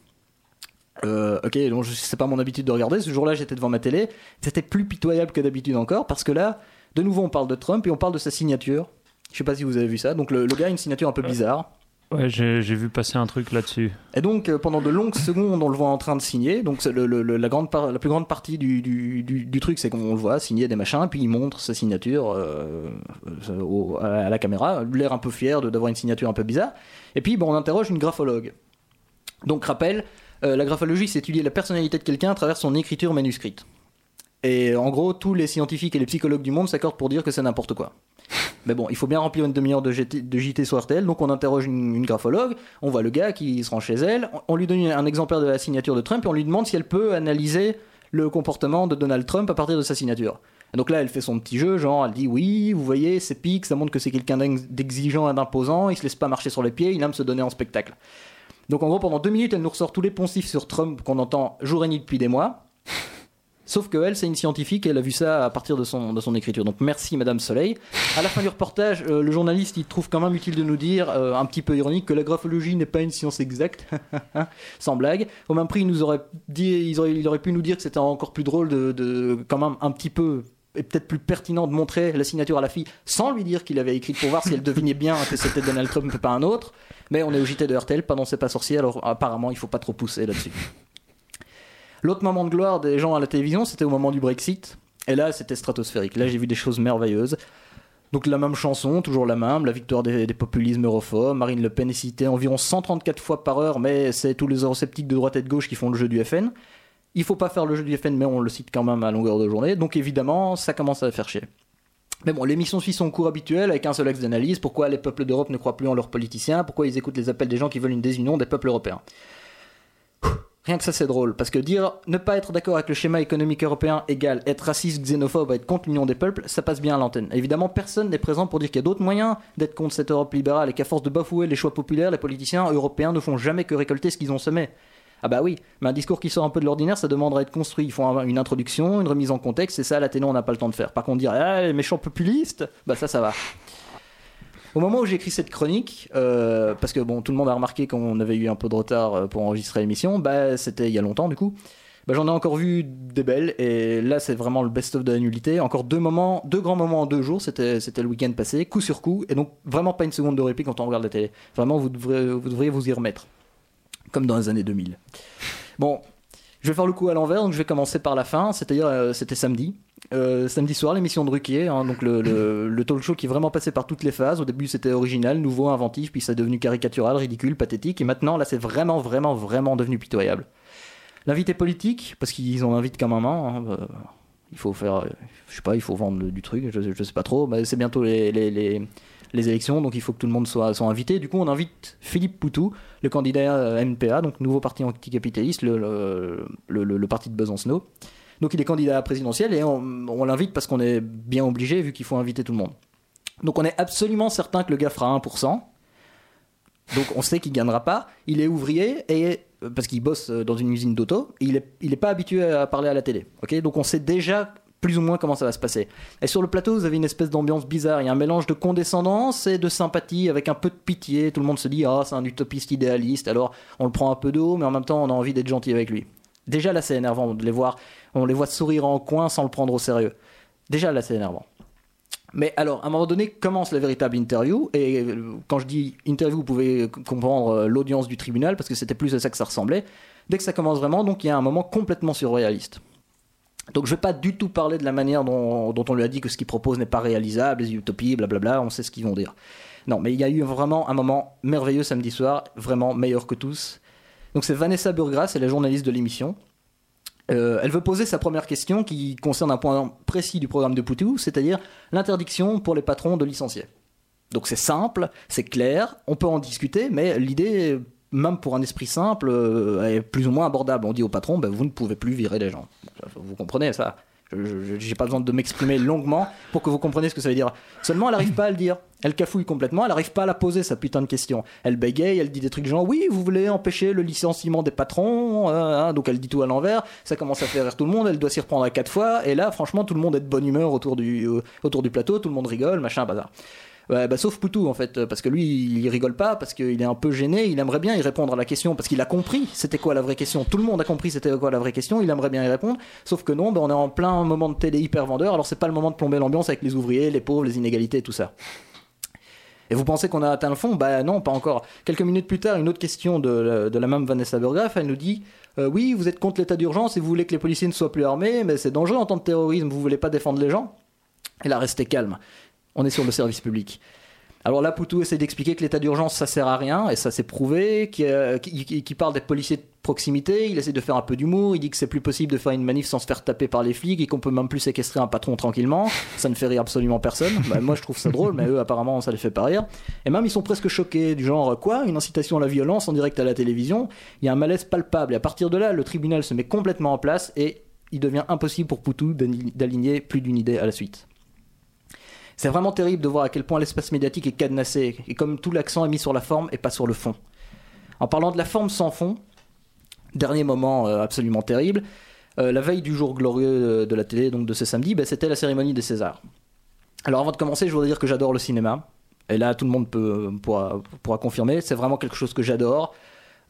Ok, donc c'est pas mon habitude de regarder. Ce jour-là, j'étais devant ma télé. C'était plus pitoyable que d'habitude encore, parce que là, de nouveau, on parle de Trump et on parle de sa signature. Je sais pas si vous avez vu ça. Donc le, le gars a une signature un peu bizarre. Ouais, j'ai vu passer un truc là-dessus. Et donc, euh, pendant de longues secondes, on le voit en train de signer. Donc, le- le- la, grande la plus grande partie du, du, du- du truc, c'est qu'on le voit signer des machins, puis il montre sa signature euh, euh, au- à, la caméra, l'air un peu fier d'avoir une signature un peu bizarre. Et puis, bon, on interroge une graphologue. Donc, rappel, euh, la graphologie, c'est étudier la personnalité de quelqu'un à travers son écriture manuscrite. Et en gros, tous les scientifiques et les psychologues du monde s'accordent pour dire que c'est n'importe quoi. Mais bon, il faut bien remplir une demi-heure de, de JT sur RTL, donc on interroge une, graphologue, on voit le gars qui se rend chez elle, on, lui donne un exemplaire de la signature de Trump et on lui demande si elle peut analyser le comportement de Donald Trump à partir de sa signature. Et donc là, elle fait son petit jeu, genre, elle dit oui, vous voyez, c'est pique, ça montre que c'est quelqu'un d'ex- d'exigeant et d'imposant, il se laisse pas marcher sur les pieds, il aime se donner en spectacle. Donc en gros, pendant deux minutes, elle nous ressort tous les poncifs sur Trump qu'on entend jour et nuit depuis des mois. Sauf que elle, c'est une scientifique elle a vu ça à partir de son, de son écriture. Donc merci Madame Soleil. À la fin du reportage, euh, le journaliste il trouve quand même utile de nous dire, euh, un petit peu ironique, que la graphologie n'est pas une science exacte. Sans blague. Au même prix, il nous aurait dit, il aurait, pu nous dire que c'était encore plus drôle de, de quand même un petit peu et peut-être plus pertinent de montrer la signature à la fille sans lui dire qu'il avait écrit pour voir si elle devinait bien que c'était Donald Trump et pas un autre. Mais on est au JT de RTL, pas dans C'est pas sorcier, alors apparemment il faut pas trop pousser là-dessus. L'autre moment de gloire des gens à la télévision, c'était au moment du Brexit. Et là, c'était stratosphérique. Là, j'ai vu des choses merveilleuses. Donc la même chanson, toujours la même, la victoire des, populismes europhobes. Marine Le Pen est citée environ 134 fois par heure, mais c'est tous les eurosceptiques de droite et de gauche qui font le jeu du FN. Il faut pas faire le jeu du FN, mais on le cite quand même à longueur de journée. Donc évidemment, ça commence à faire chier. Mais bon, l'émission suit son cours habituel avec un seul axe d'analyse. Pourquoi les peuples d'Europe ne croient plus en leurs politiciens? Pourquoi ils écoutent les appels des gens qui veulent une désunion des peuples européens? Rien que ça, c'est drôle. Parce que dire ne pas être d'accord avec le schéma économique européen égale être raciste, xénophobe, être contre l'union des peuples, ça passe bien à l'antenne. Évidemment, personne n'est présent pour dire qu'il y a d'autres moyens d'être contre cette Europe libérale et qu'à force de bafouer les choix populaires, les politiciens européens ne font jamais que récolter ce qu'ils ont semé. Ah bah oui, mais un discours qui sort un peu de l'ordinaire, ça demanderait à être construit. Il faut un- une introduction, une remise en contexte, et ça, à la télé, on n'a pas le temps de faire. Par contre, dire ah, les méchants populistes, bah ça, ça va. Au moment où j'ai écrit cette chronique, euh, parce que bon, tout le monde a remarqué qu'on avait eu un peu de retard euh, pour enregistrer l'émission, bah c'était il y a longtemps du coup. Bah, j'en ai encore vu des belles, et là c'est vraiment le best-of de la nullité. Encore deux moments, deux grands moments en deux jours, c'était le week-end passé, coup sur coup, et donc vraiment pas une seconde de répit quand on regarde la télé. Vraiment, vous vous devriez vous y remettre, comme dans les années 2000. Bon, je vais faire le coup à l'envers, donc je vais commencer par la fin, c'est-à-dire euh, c'était samedi. Euh, samedi soir, l'émission de Ruquier, hein, donc le, talk show qui est vraiment passé par toutes les phases. Au début, c'était original, nouveau, inventif, puis ça est devenu caricatural, ridicule, pathétique, et maintenant, là, c'est vraiment, vraiment, vraiment devenu pitoyable. L'invité politique, parce qu'ils en invitent même un, hein, euh, il faut faire, euh, je sais pas, il faut vendre du truc, je, je sais pas trop, c'est bientôt les, élections, donc il faut que tout le monde soit, invité. Du coup, on invite Philippe Poutou, le candidat euh, NPA, donc nouveau parti anticapitaliste, le- le parti de Besancenot. Donc il est candidat à la présidentielle et on, l'invite parce qu'on est bien obligé vu qu'il faut inviter tout le monde. Donc on est absolument certain que le gars fera 1%. Donc on sait qu'il gagnera pas. Il est ouvrier et euh, parce qu'il bosse euh, dans une usine d'auto. Il est, il est pas habitué à parler à la télé. Donc on sait déjà plus ou moins comment ça va se passer. Et sur le plateau, vous avez une espèce d'ambiance bizarre. Il y a un mélange de condescendance et de sympathie avec un peu de pitié. Tout le monde se dit ah c'est un utopiste idéaliste. Alors on le prend un peu de haut, mais en même temps on a envie d'être gentil avec lui. Déjà là c'est énervant de les voir. On les voit sourire en coin sans le prendre au sérieux. Déjà là c'est énervant. Mais alors, à un moment donné, commence la véritable interview. Et euh, quand je dis interview, vous pouvez comprendre euh, l'audience du tribunal, parce que c'était plus à ça que ça ressemblait. Dès que ça commence vraiment, donc il y a un moment complètement surréaliste. Donc je vais pas du tout parler de la manière dont, dont on lui a dit que ce qu'il propose n'est pas réalisable, les utopies, blablabla, on sait ce qu'ils vont dire. Non, mais il y a eu vraiment un moment merveilleux samedi soir, vraiment meilleur que tous. Donc c'est Vanessa Burgras, c'est la journaliste de l'émission. Euh, elle veut poser sa première question qui concerne un point précis du programme de Poutou, c'est-à-dire l'interdiction pour les patrons de licencier. Donc c'est simple, c'est clair, on peut en discuter, mais l'idée, même pour un esprit simple, euh, est plus ou moins abordable. On dit au patron, ben, vous ne pouvez plus virer les gens. Vous comprenez ça? Je n'ai pas besoin de m'exprimer longuement pour que vous compreniez ce que ça veut dire. Seulement, elle n'arrive pas à le dire. Elle cafouille complètement, elle n'arrive pas à la poser, sa putain de question. Elle bégaye, elle dit des trucs genre oui, vous voulez empêcher le licenciement des patrons, hein, hein. donc elle dit tout à l'envers, ça commence à faire rire tout le monde, elle doit s'y reprendre à quatre fois, et là, franchement, tout le monde est de bonne humeur autour du, euh, plateau, tout le monde rigole, machin, bazar. Bah, sauf Poutou en fait, parce que lui il rigole pas, parce qu'il est un peu gêné, il aimerait bien y répondre à la question, parce qu'il a compris c'était quoi la vraie question. Tout le monde a compris c'était quoi la vraie question, il aimerait bien y répondre, sauf que non, bah, on est en plein moment de télé hyper vendeur, alors c'est pas le moment de plomber l'ambiance avec les ouvriers, les pauvres, les inégalités, tout ça. Et vous pensez qu'on a atteint le fond? Bah non, pas encore. Quelques minutes plus tard, une autre question de, la- même Vanessa Burgraff, elle nous dit euh, Oui, vous êtes contre l'état d'urgence et vous voulez que les policiers ne soient plus armés, mais c'est dangereux en temps de terrorisme, vous voulez pas défendre les gens? Elle a resté calme. On est sur le service public. Alors là, Poutou essaie d'expliquer que l'état d'urgence, ça sert à rien, et ça s'est prouvé, qu'il parle des policiers de proximité, il essaie de faire un peu d'humour, il dit que c'est plus possible de faire une manif sans se faire taper par les flics, et qu'on peut même plus séquestrer un patron tranquillement. Ça ne fait rire absolument personne. Bah, moi, je trouve ça drôle, mais eux, apparemment, ça les fait pas rire. Et même, ils sont presque choqués, du genre, quoi? Une incitation à la violence en direct à la télévision? Il y a un malaise palpable, et à partir de là, le tribunal se met complètement en place, et il devient impossible pour Poutou d'ali- d'aligner plus d'une idée à la suite. C'est vraiment terrible de voir à quel point l'espace médiatique est cadenassé, et comme tout l'accent est mis sur la forme et pas sur le fond. En parlant de la forme sans fond, dernier moment euh, absolument terrible, euh, la veille du jour glorieux de la télé, donc de ce samedi, ben, c'était la cérémonie des Césars. Alors avant de commencer, je voudrais dire que j'adore le cinéma. Et là, tout le monde peut, pourra, confirmer. C'est vraiment quelque chose que j'adore.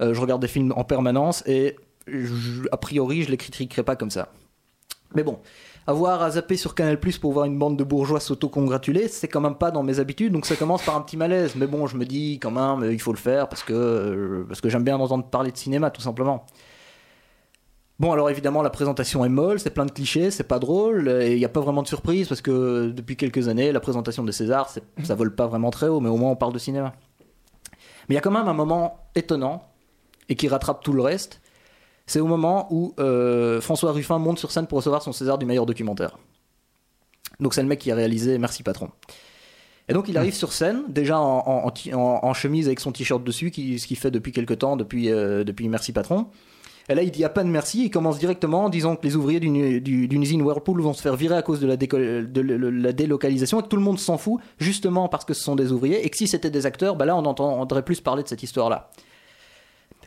Euh, je regarde des films en permanence et a priori, je les critiquerai pas comme ça. Mais bon, avoir à zapper sur Canal Plus pour voir une bande de bourgeois s'auto-congratuler, c'est quand même pas dans mes habitudes, donc ça commence par un petit malaise. Mais bon, je me dis quand même, euh, il faut le faire parce que, euh, parce que j'aime bien entendre parler de cinéma, tout simplement. Bon, alors évidemment, la présentation est molle, c'est plein de clichés, c'est pas drôle, et il n'y a pas vraiment de surprise parce que depuis quelques années, la présentation des Césars, c'est- ça vole pas vraiment très haut, mais au moins on parle de cinéma. Mais il y a quand même un moment étonnant et qui rattrape tout le reste. C'est au moment où euh, François Ruffin monte sur scène pour recevoir son César du meilleur documentaire. Donc c'est le mec qui a réalisé Merci Patron. Et donc il arrive sur scène, déjà en, chemise avec son t-shirt dessus, qui, ce qu'il fait depuis quelques temps, depuis, euh, depuis Merci Patron. Et là, il dit à peine merci, il commence directement en disant que les ouvriers d'une du- d'une usine Whirlpool vont se faire virer à cause de la, délocalisation et que tout le monde s'en fout, justement parce que ce sont des ouvriers, et que si c'était des acteurs, bah là, on entendrait plus parler de cette histoire-là.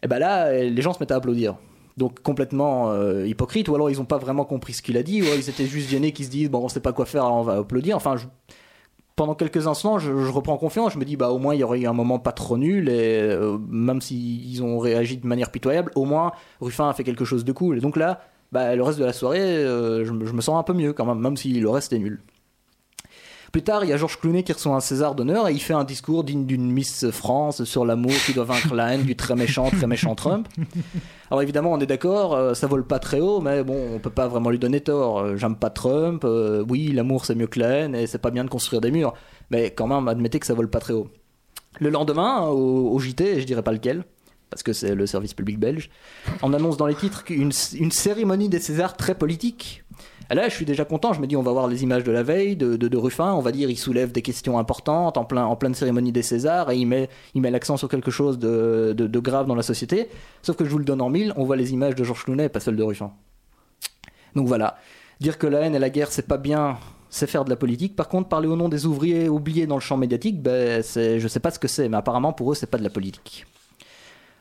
Et bah là, les gens se mettent à applaudir. Donc complètement euh, hypocrite, ou alors ils n'ont pas vraiment compris ce qu'il a dit, ou alors ils étaient juste gênés qui se disent bon on sait pas quoi faire, alors on va applaudir. Enfin, pendant quelques instants, je, reprends confiance, je me dis bah au moins il y aurait eu un moment pas trop nul, et euh, même s'ils ont réagi de manière pitoyable, au moins Ruffin a fait quelque chose de cool. Et donc là, bah, le reste de la soirée, euh, je, je me sens un peu mieux quand même, même si le reste est nul. Plus tard, il y a Georges Clooney qui reçoit un César d'honneur et il fait un discours digne d'une Miss France sur l'amour qui doit vaincre la haine du très méchant, très méchant Trump. Alors évidemment, on est d'accord, euh, ça vole pas très haut, mais bon, on peut pas vraiment lui donner tort. Euh, J'aime pas Trump, euh, oui, l'amour c'est mieux que la haine et c'est pas bien de construire des murs, mais quand même, admettez que ça vole pas très haut. Le lendemain, au, au JT, je dirais pas lequel, parce que c'est le service public belge, on annonce dans les titres une, une cérémonie des Césars très politique. Et là, je suis déjà content. Je me dis, on va voir les images de la veille de, de, Ruffin. On va dire, il soulève des questions importantes en, plein, en pleine cérémonie des Césars et il met, l'accent sur quelque chose de, grave dans la société. Sauf que je vous le donne en mille, on voit les images de Georges Clooney, pas celles de Ruffin. Donc voilà. Dire que la haine et la guerre, c'est pas bien, c'est faire de la politique. Par contre, parler au nom des ouvriers oubliés dans le champ médiatique, ben, je sais pas ce que c'est, mais apparemment pour eux, c'est pas de la politique.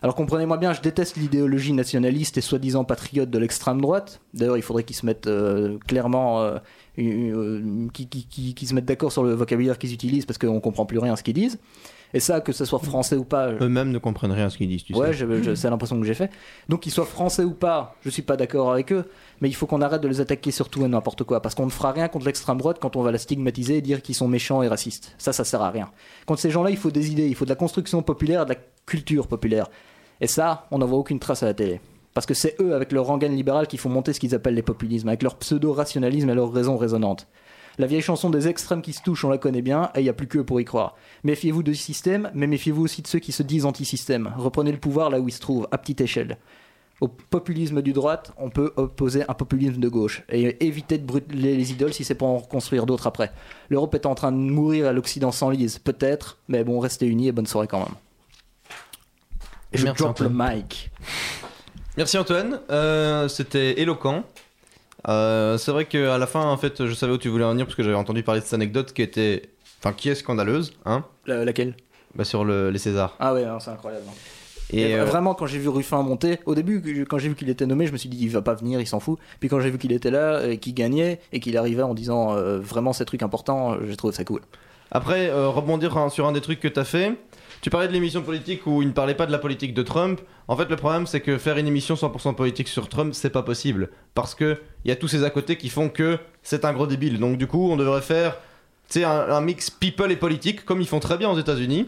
Alors comprenez-moi bien, je déteste l'idéologie nationaliste et soi-disant patriote de l'extrême droite. D'ailleurs, il faudrait qu'ils se mettent euh, clairement, euh, euh, qu'ils se mettent d'accord sur le vocabulaire qu'ils utilisent parce qu'on comprend plus rien à ce qu'ils disent. Et ça, que ce soit français ou pas, Eux-mêmes ne comprennent rien à ce qu'ils disent, tu ouais, sais. je- c'est l'impression que j'ai fait. Donc qu'ils soient français ou pas, je suis pas d'accord avec eux, mais il faut qu'on arrête de les attaquer sur tout et n'importe quoi, parce qu'on ne fera rien contre l'extrême droite quand on va la stigmatiser et dire qu'ils sont méchants et racistes. Ça, ça sert à rien. Contre ces gens-là, il faut des idées, il faut de la construction populaire, de la culture populaire. Et ça, on n'en voit aucune trace à la télé. Parce que c'est eux, avec leur rengaine libérale, qui font monter ce qu'ils appellent les populismes, avec leur pseudo-rationalisme et leurs raisons résonantes. La vieille chanson des extrêmes qui se touchent, on la connaît bien, et il n'y a plus qu'eux pour y croire. Méfiez-vous du système, mais méfiez-vous aussi de ceux qui se disent anti-système. Reprenez le pouvoir là où il se trouve, à petite échelle. Au populisme du droite, on peut opposer un populisme de gauche et éviter de brûler les idoles si c'est pour en reconstruire d'autres après. L'Europe est en train de mourir à l'Occident s'enlise, peut-être, mais bon, restez unis et bonne soirée quand même. Et je Merci, drop le Antoine. mic. Merci Antoine, Euh, c'était éloquent. Euh, c'est vrai qu'à la fin, en fait, je savais où tu voulais en venir parce que j'avais entendu parler de cette anecdote qui était, enfin, qui est scandaleuse, hein, La- laquelle? Bah, sur le- les Césars. Ah ouais, c'est incroyable. hein. Et Et euh, vraiment, quand j'ai vu Ruffin monter, au début, quand j'ai vu qu'il était nommé, je me suis dit, il va pas venir, il s'en fout. Puis quand j'ai vu qu'il était là, et qu'il gagnait, et qu'il arrivait en disant euh, vraiment ces trucs importants, j'ai trouvé ça cool. Après, euh, rebondir sur un des trucs que tu as fait. Tu parlais de l'émission politique où il ne parlait pas de la politique de Trump. En fait, le problème, c'est que faire une émission 100% politique sur Trump, c'est pas possible. Parce que il y a tous ces à côté qui font que c'est un gros débile. Donc, du coup, on devrait faire un, un mix people et politique, comme ils font très bien aux États-Unis,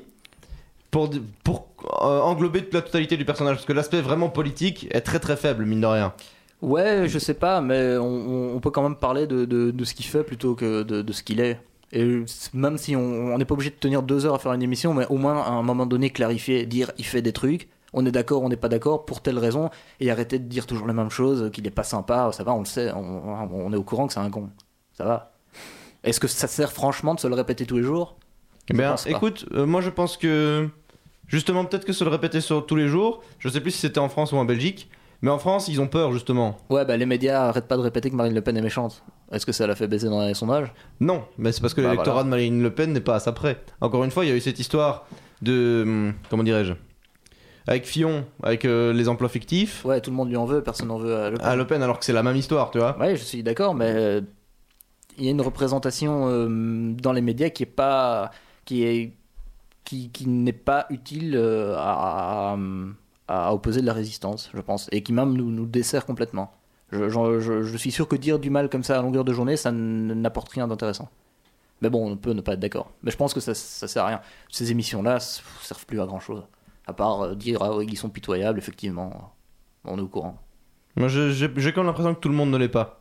pour, euh, englober toute la totalité du personnage. Parce que l'aspect vraiment politique est très très faible, mine de rien. Ouais, je sais pas, mais on, peut quand même parler de, ce qu'il fait plutôt que de ce qu'il est. Et même si on n'est pas obligé de tenir deux heures à faire une émission, mais au moins à un moment donné clarifier, dire il fait des trucs, on est d'accord, on n'est pas d'accord pour telle raison, et arrêter de dire toujours les mêmes choses, qu'il est pas sympa, ça va, on le sait, on, on est au courant que c'est un con, ça va. Est-ce que ça sert franchement de se le répéter tous les jours? Eh bien, pense pas. écoute, euh, moi je pense que justement peut-être que se le répéter sur tous les jours. Je sais plus si c'était en France ou en Belgique, mais en France ils ont peur justement. Ouais, bah les médias arrêtent pas de répéter que Marine Le Pen est méchante. Est-ce que ça l'a fait baisser dans les sondages? Non, mais c'est parce que Bah, l'électorat voilà. de Marine Le Pen n'est pas à ça près. Encore une fois, il y a eu cette histoire de hum, comment dirais-je? Avec Fillon, avec euh, les emplois fictifs, Ouais, tout le monde lui en veut, personne n'en veut à Le Pen. à Le Pen, alors que c'est la même histoire, tu vois. Ouais, je suis d'accord, mais euh, il y a une représentation euh, dans les médias qui est pas, qui est, qui, qui n'est pas utile à, à, à opposer de la résistance, je pense, et qui même nous, nous dessert complètement. Je, j'en- je- je suis sûr que dire du mal comme ça à longueur de journée, ça n'apporte rien d'intéressant. Mais bon, on peut ne pas être d'accord. Mais je pense que ça, ça sert à rien. Ces émissions-là servent plus à grand chose. À part euh, dire, ah oui, ils sont pitoyables, effectivement. On est au courant. Moi, j'ai quand même l'impression que tout le monde ne l'est pas.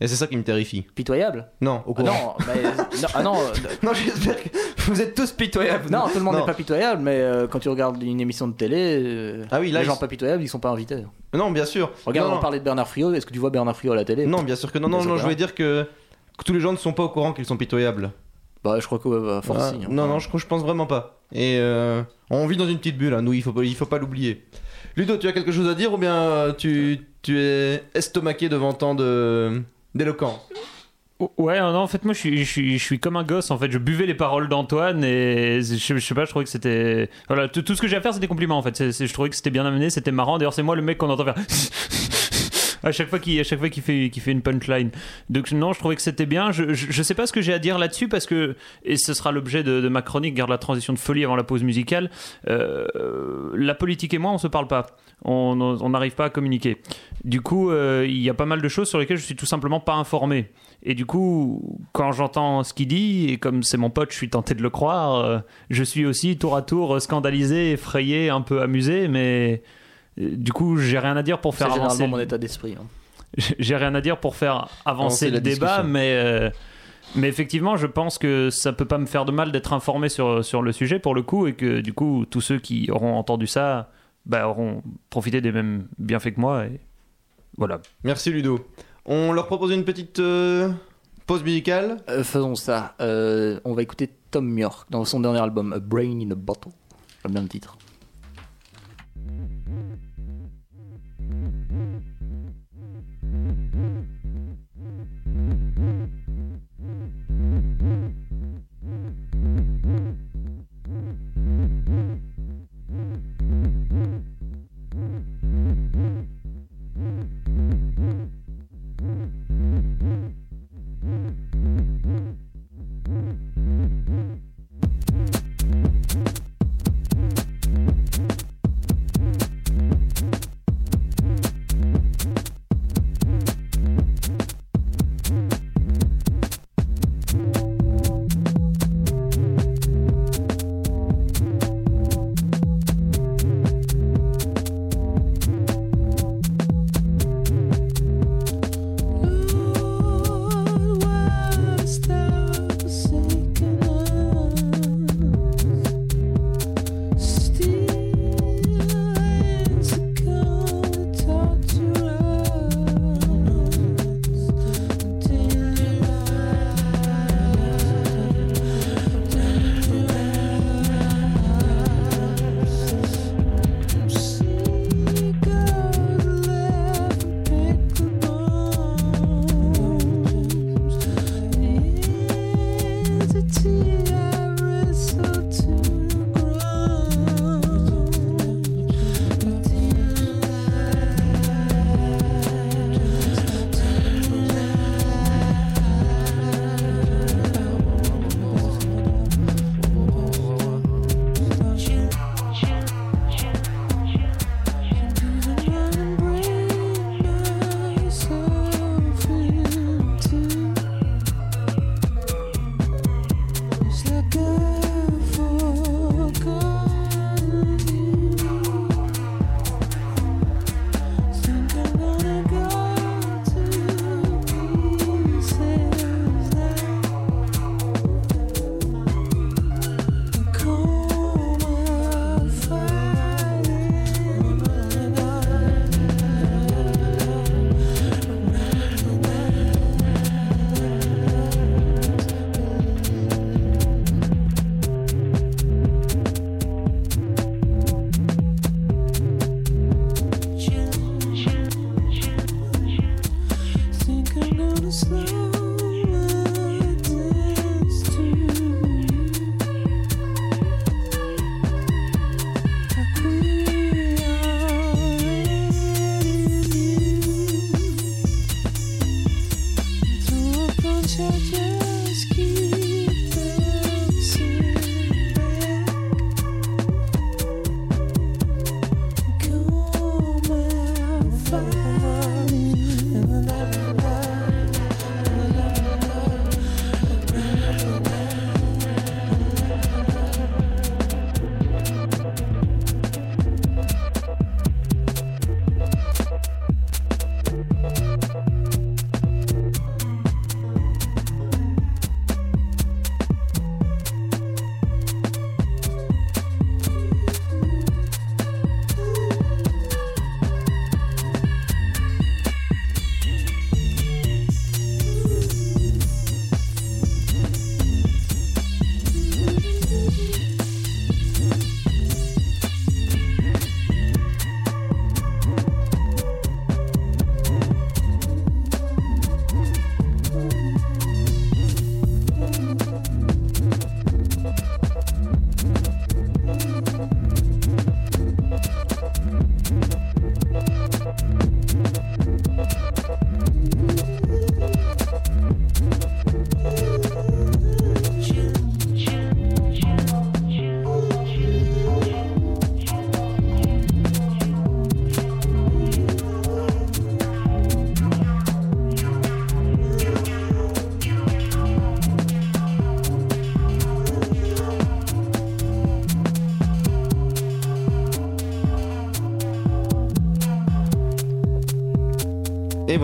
Et c'est ça qui me terrifie. Pitoyables Non, au Ah courant. non, mais, non, ah non, euh, Non, j'espère que vous êtes tous pitoyables. Non, tout le monde n'est pas pitoyable, mais euh, quand tu regardes une émission de télé, euh, Ah oui, là, les gens ils- pas pitoyables, ils sont pas invités. Non, bien sûr. Regarde, non, on parlait de Bernard Friot, est-ce que tu vois Bernard Friot à la télé? Non, bien sûr que non. Non, je voulais dire que, que tous les gens ne sont pas au courant qu'ils sont pitoyables. Bah, je crois que bah, Ah, hein. non, non, je, je pense vraiment pas. Et euh, on vit dans une petite bulle, hein, nous, il faut, il faut pas l'oublier. Ludo, tu as quelque chose à dire ou bien tu, tu es estomaqué devant tant de d'éloquence? Ouais, non, en fait, moi, je suis, je, suis, je suis comme un gosse. En fait, je buvais les paroles d'Antoine et je, sais pas, je trouvais que c'était. Voilà, tout, ce que j'ai à faire, c'est des compliments. En fait, je trouvais que c'était bien amené, c'était marrant. D'ailleurs, c'est moi le mec qu'on entend faire. À chaque fois qu'il fait une punchline. Donc non, je trouvais que c'était bien. Je, je, je sais pas ce que j'ai à dire là-dessus parce que et ce sera l'objet de, ma chronique garde la transition de folie avant la pause musicale. Euh, la politique et moi, on se parle pas. On n'arrive pas à communiquer. Du coup, euh, il y a pas mal de choses sur lesquelles je suis tout simplement pas informé. Et du coup, quand j'entends ce qu'il dit, et comme c'est mon pote, je suis tenté de le croire, euh, je suis aussi tour à tour scandalisé, effrayé, un peu amusé, mais du coup, j'ai rien à dire pour faire avancer. mon état d'esprit. hein. J'ai rien à dire pour faire avancer Avancer le débat, discussion. mais, euh, mais effectivement, je pense que ça peut pas me faire de mal d'être informé sur, sur le sujet pour le coup, et que du coup, tous ceux qui auront entendu ça bah, auront profité des mêmes bienfaits que moi. Et voilà. Merci Ludo. On leur propose une petite euh, pause musicale. Euh, faisons ça. Euh, on va écouter Tom York dans son dernier album, A Brain in a Bottle. J'aime bien le titre.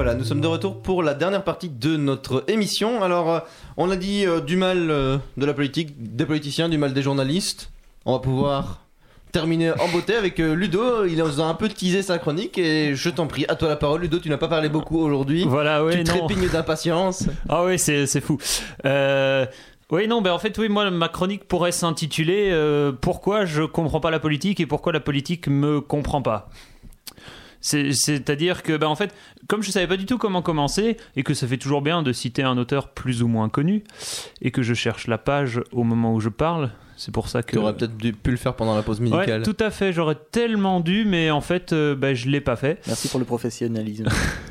Voilà, nous sommes de retour pour la dernière partie de notre émission. Alors, euh, on a dit euh, du mal euh, de la politique, des politiciens, du mal des journalistes. On va pouvoir terminer en beauté avec euh, Ludo. Il nous a un peu teasé sa chronique et je t'en prie, à toi la parole. Ludo, tu n'as pas parlé beaucoup aujourd'hui. Voilà, ouais, tu non. trépignes d'impatience. Ah oui, c'est fou. Euh, oui, non, ben en fait, oui, moi, ma chronique pourrait s'intituler euh, Pourquoi je comprends pas la politique et pourquoi la politique me comprend pas? C'est- C'est-à-dire que, ben, en fait, comme je savais pas du tout comment commencer et que ça fait toujours bien de citer un auteur plus ou moins connu et que je cherche la page au moment où je parle, c'est pour ça que. Tu aurais peut-être dû- pu le faire pendant la pause Ouais, musicale. tout à fait, j'aurais tellement dû, mais en fait, euh, ben, je l'ai pas fait. Merci pour le professionnalisme.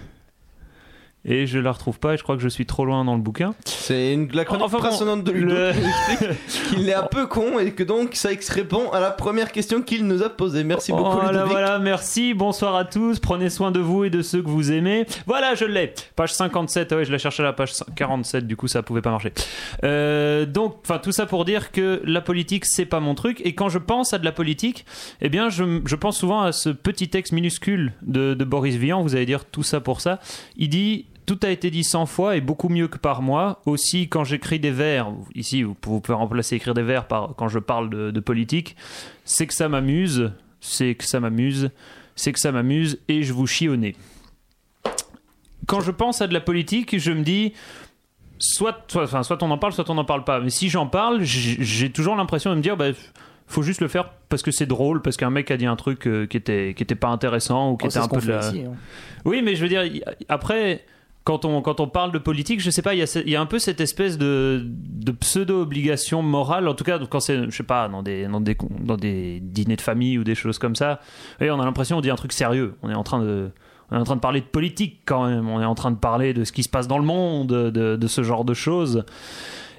Et je la retrouve pas et je crois que je suis trop loin dans le bouquin. C'est une, la chronique Enfin bon, de Ludo le- qui nous explique qu'il est un peu con et que donc ça répond à la première question qu'il nous a posée. Merci beaucoup Voilà, Ludovic. voilà, merci, bonsoir à tous, prenez soin de vous et de ceux que vous aimez. Voilà, je l'ai. Page 57, ah ouais, je la cherchais à la page 47, du coup ça pouvait pas marcher. Euh, donc, enfin, tout ça pour dire que la politique, c'est pas mon truc. Et quand je pense à de la politique, eh bien, je, je pense souvent à ce petit texte minuscule de, de Boris Vian, vous allez dire tout ça pour ça. Il dit tout a été dit 100 fois et beaucoup mieux que par moi. Aussi, quand j'écris des vers, ici vous pouvez remplacer écrire des vers par quand je parle de, de politique, c'est que ça m'amuse, c'est que ça m'amuse, c'est que ça m'amuse et je vous chie au nez. Quand je pense à de la politique, je me dis soit, soit, enfin, soit on en parle, soit on n'en parle pas. Mais si j'en parle, j'ai toujours l'impression de me dire, bah, faut juste le faire parce que c'est drôle, parce qu'un mec a dit un truc euh, qui était qui était pas intéressant ou qui Oh, était un peu de la... ici, hein. Oui, mais je veux dire, après, quand on, quand on parle de politique, je sais pas, il y, a un peu cette espèce de, pseudo-obligation morale, en tout cas, quand c'est, je sais pas, dans des, dans, des, dîners de famille ou des choses comme ça, on a l'impression qu'on dit un truc sérieux. On est en train de. On en train de parler de politique quand même, on est en train de parler de ce qui se passe dans le monde, de, de ce genre de choses.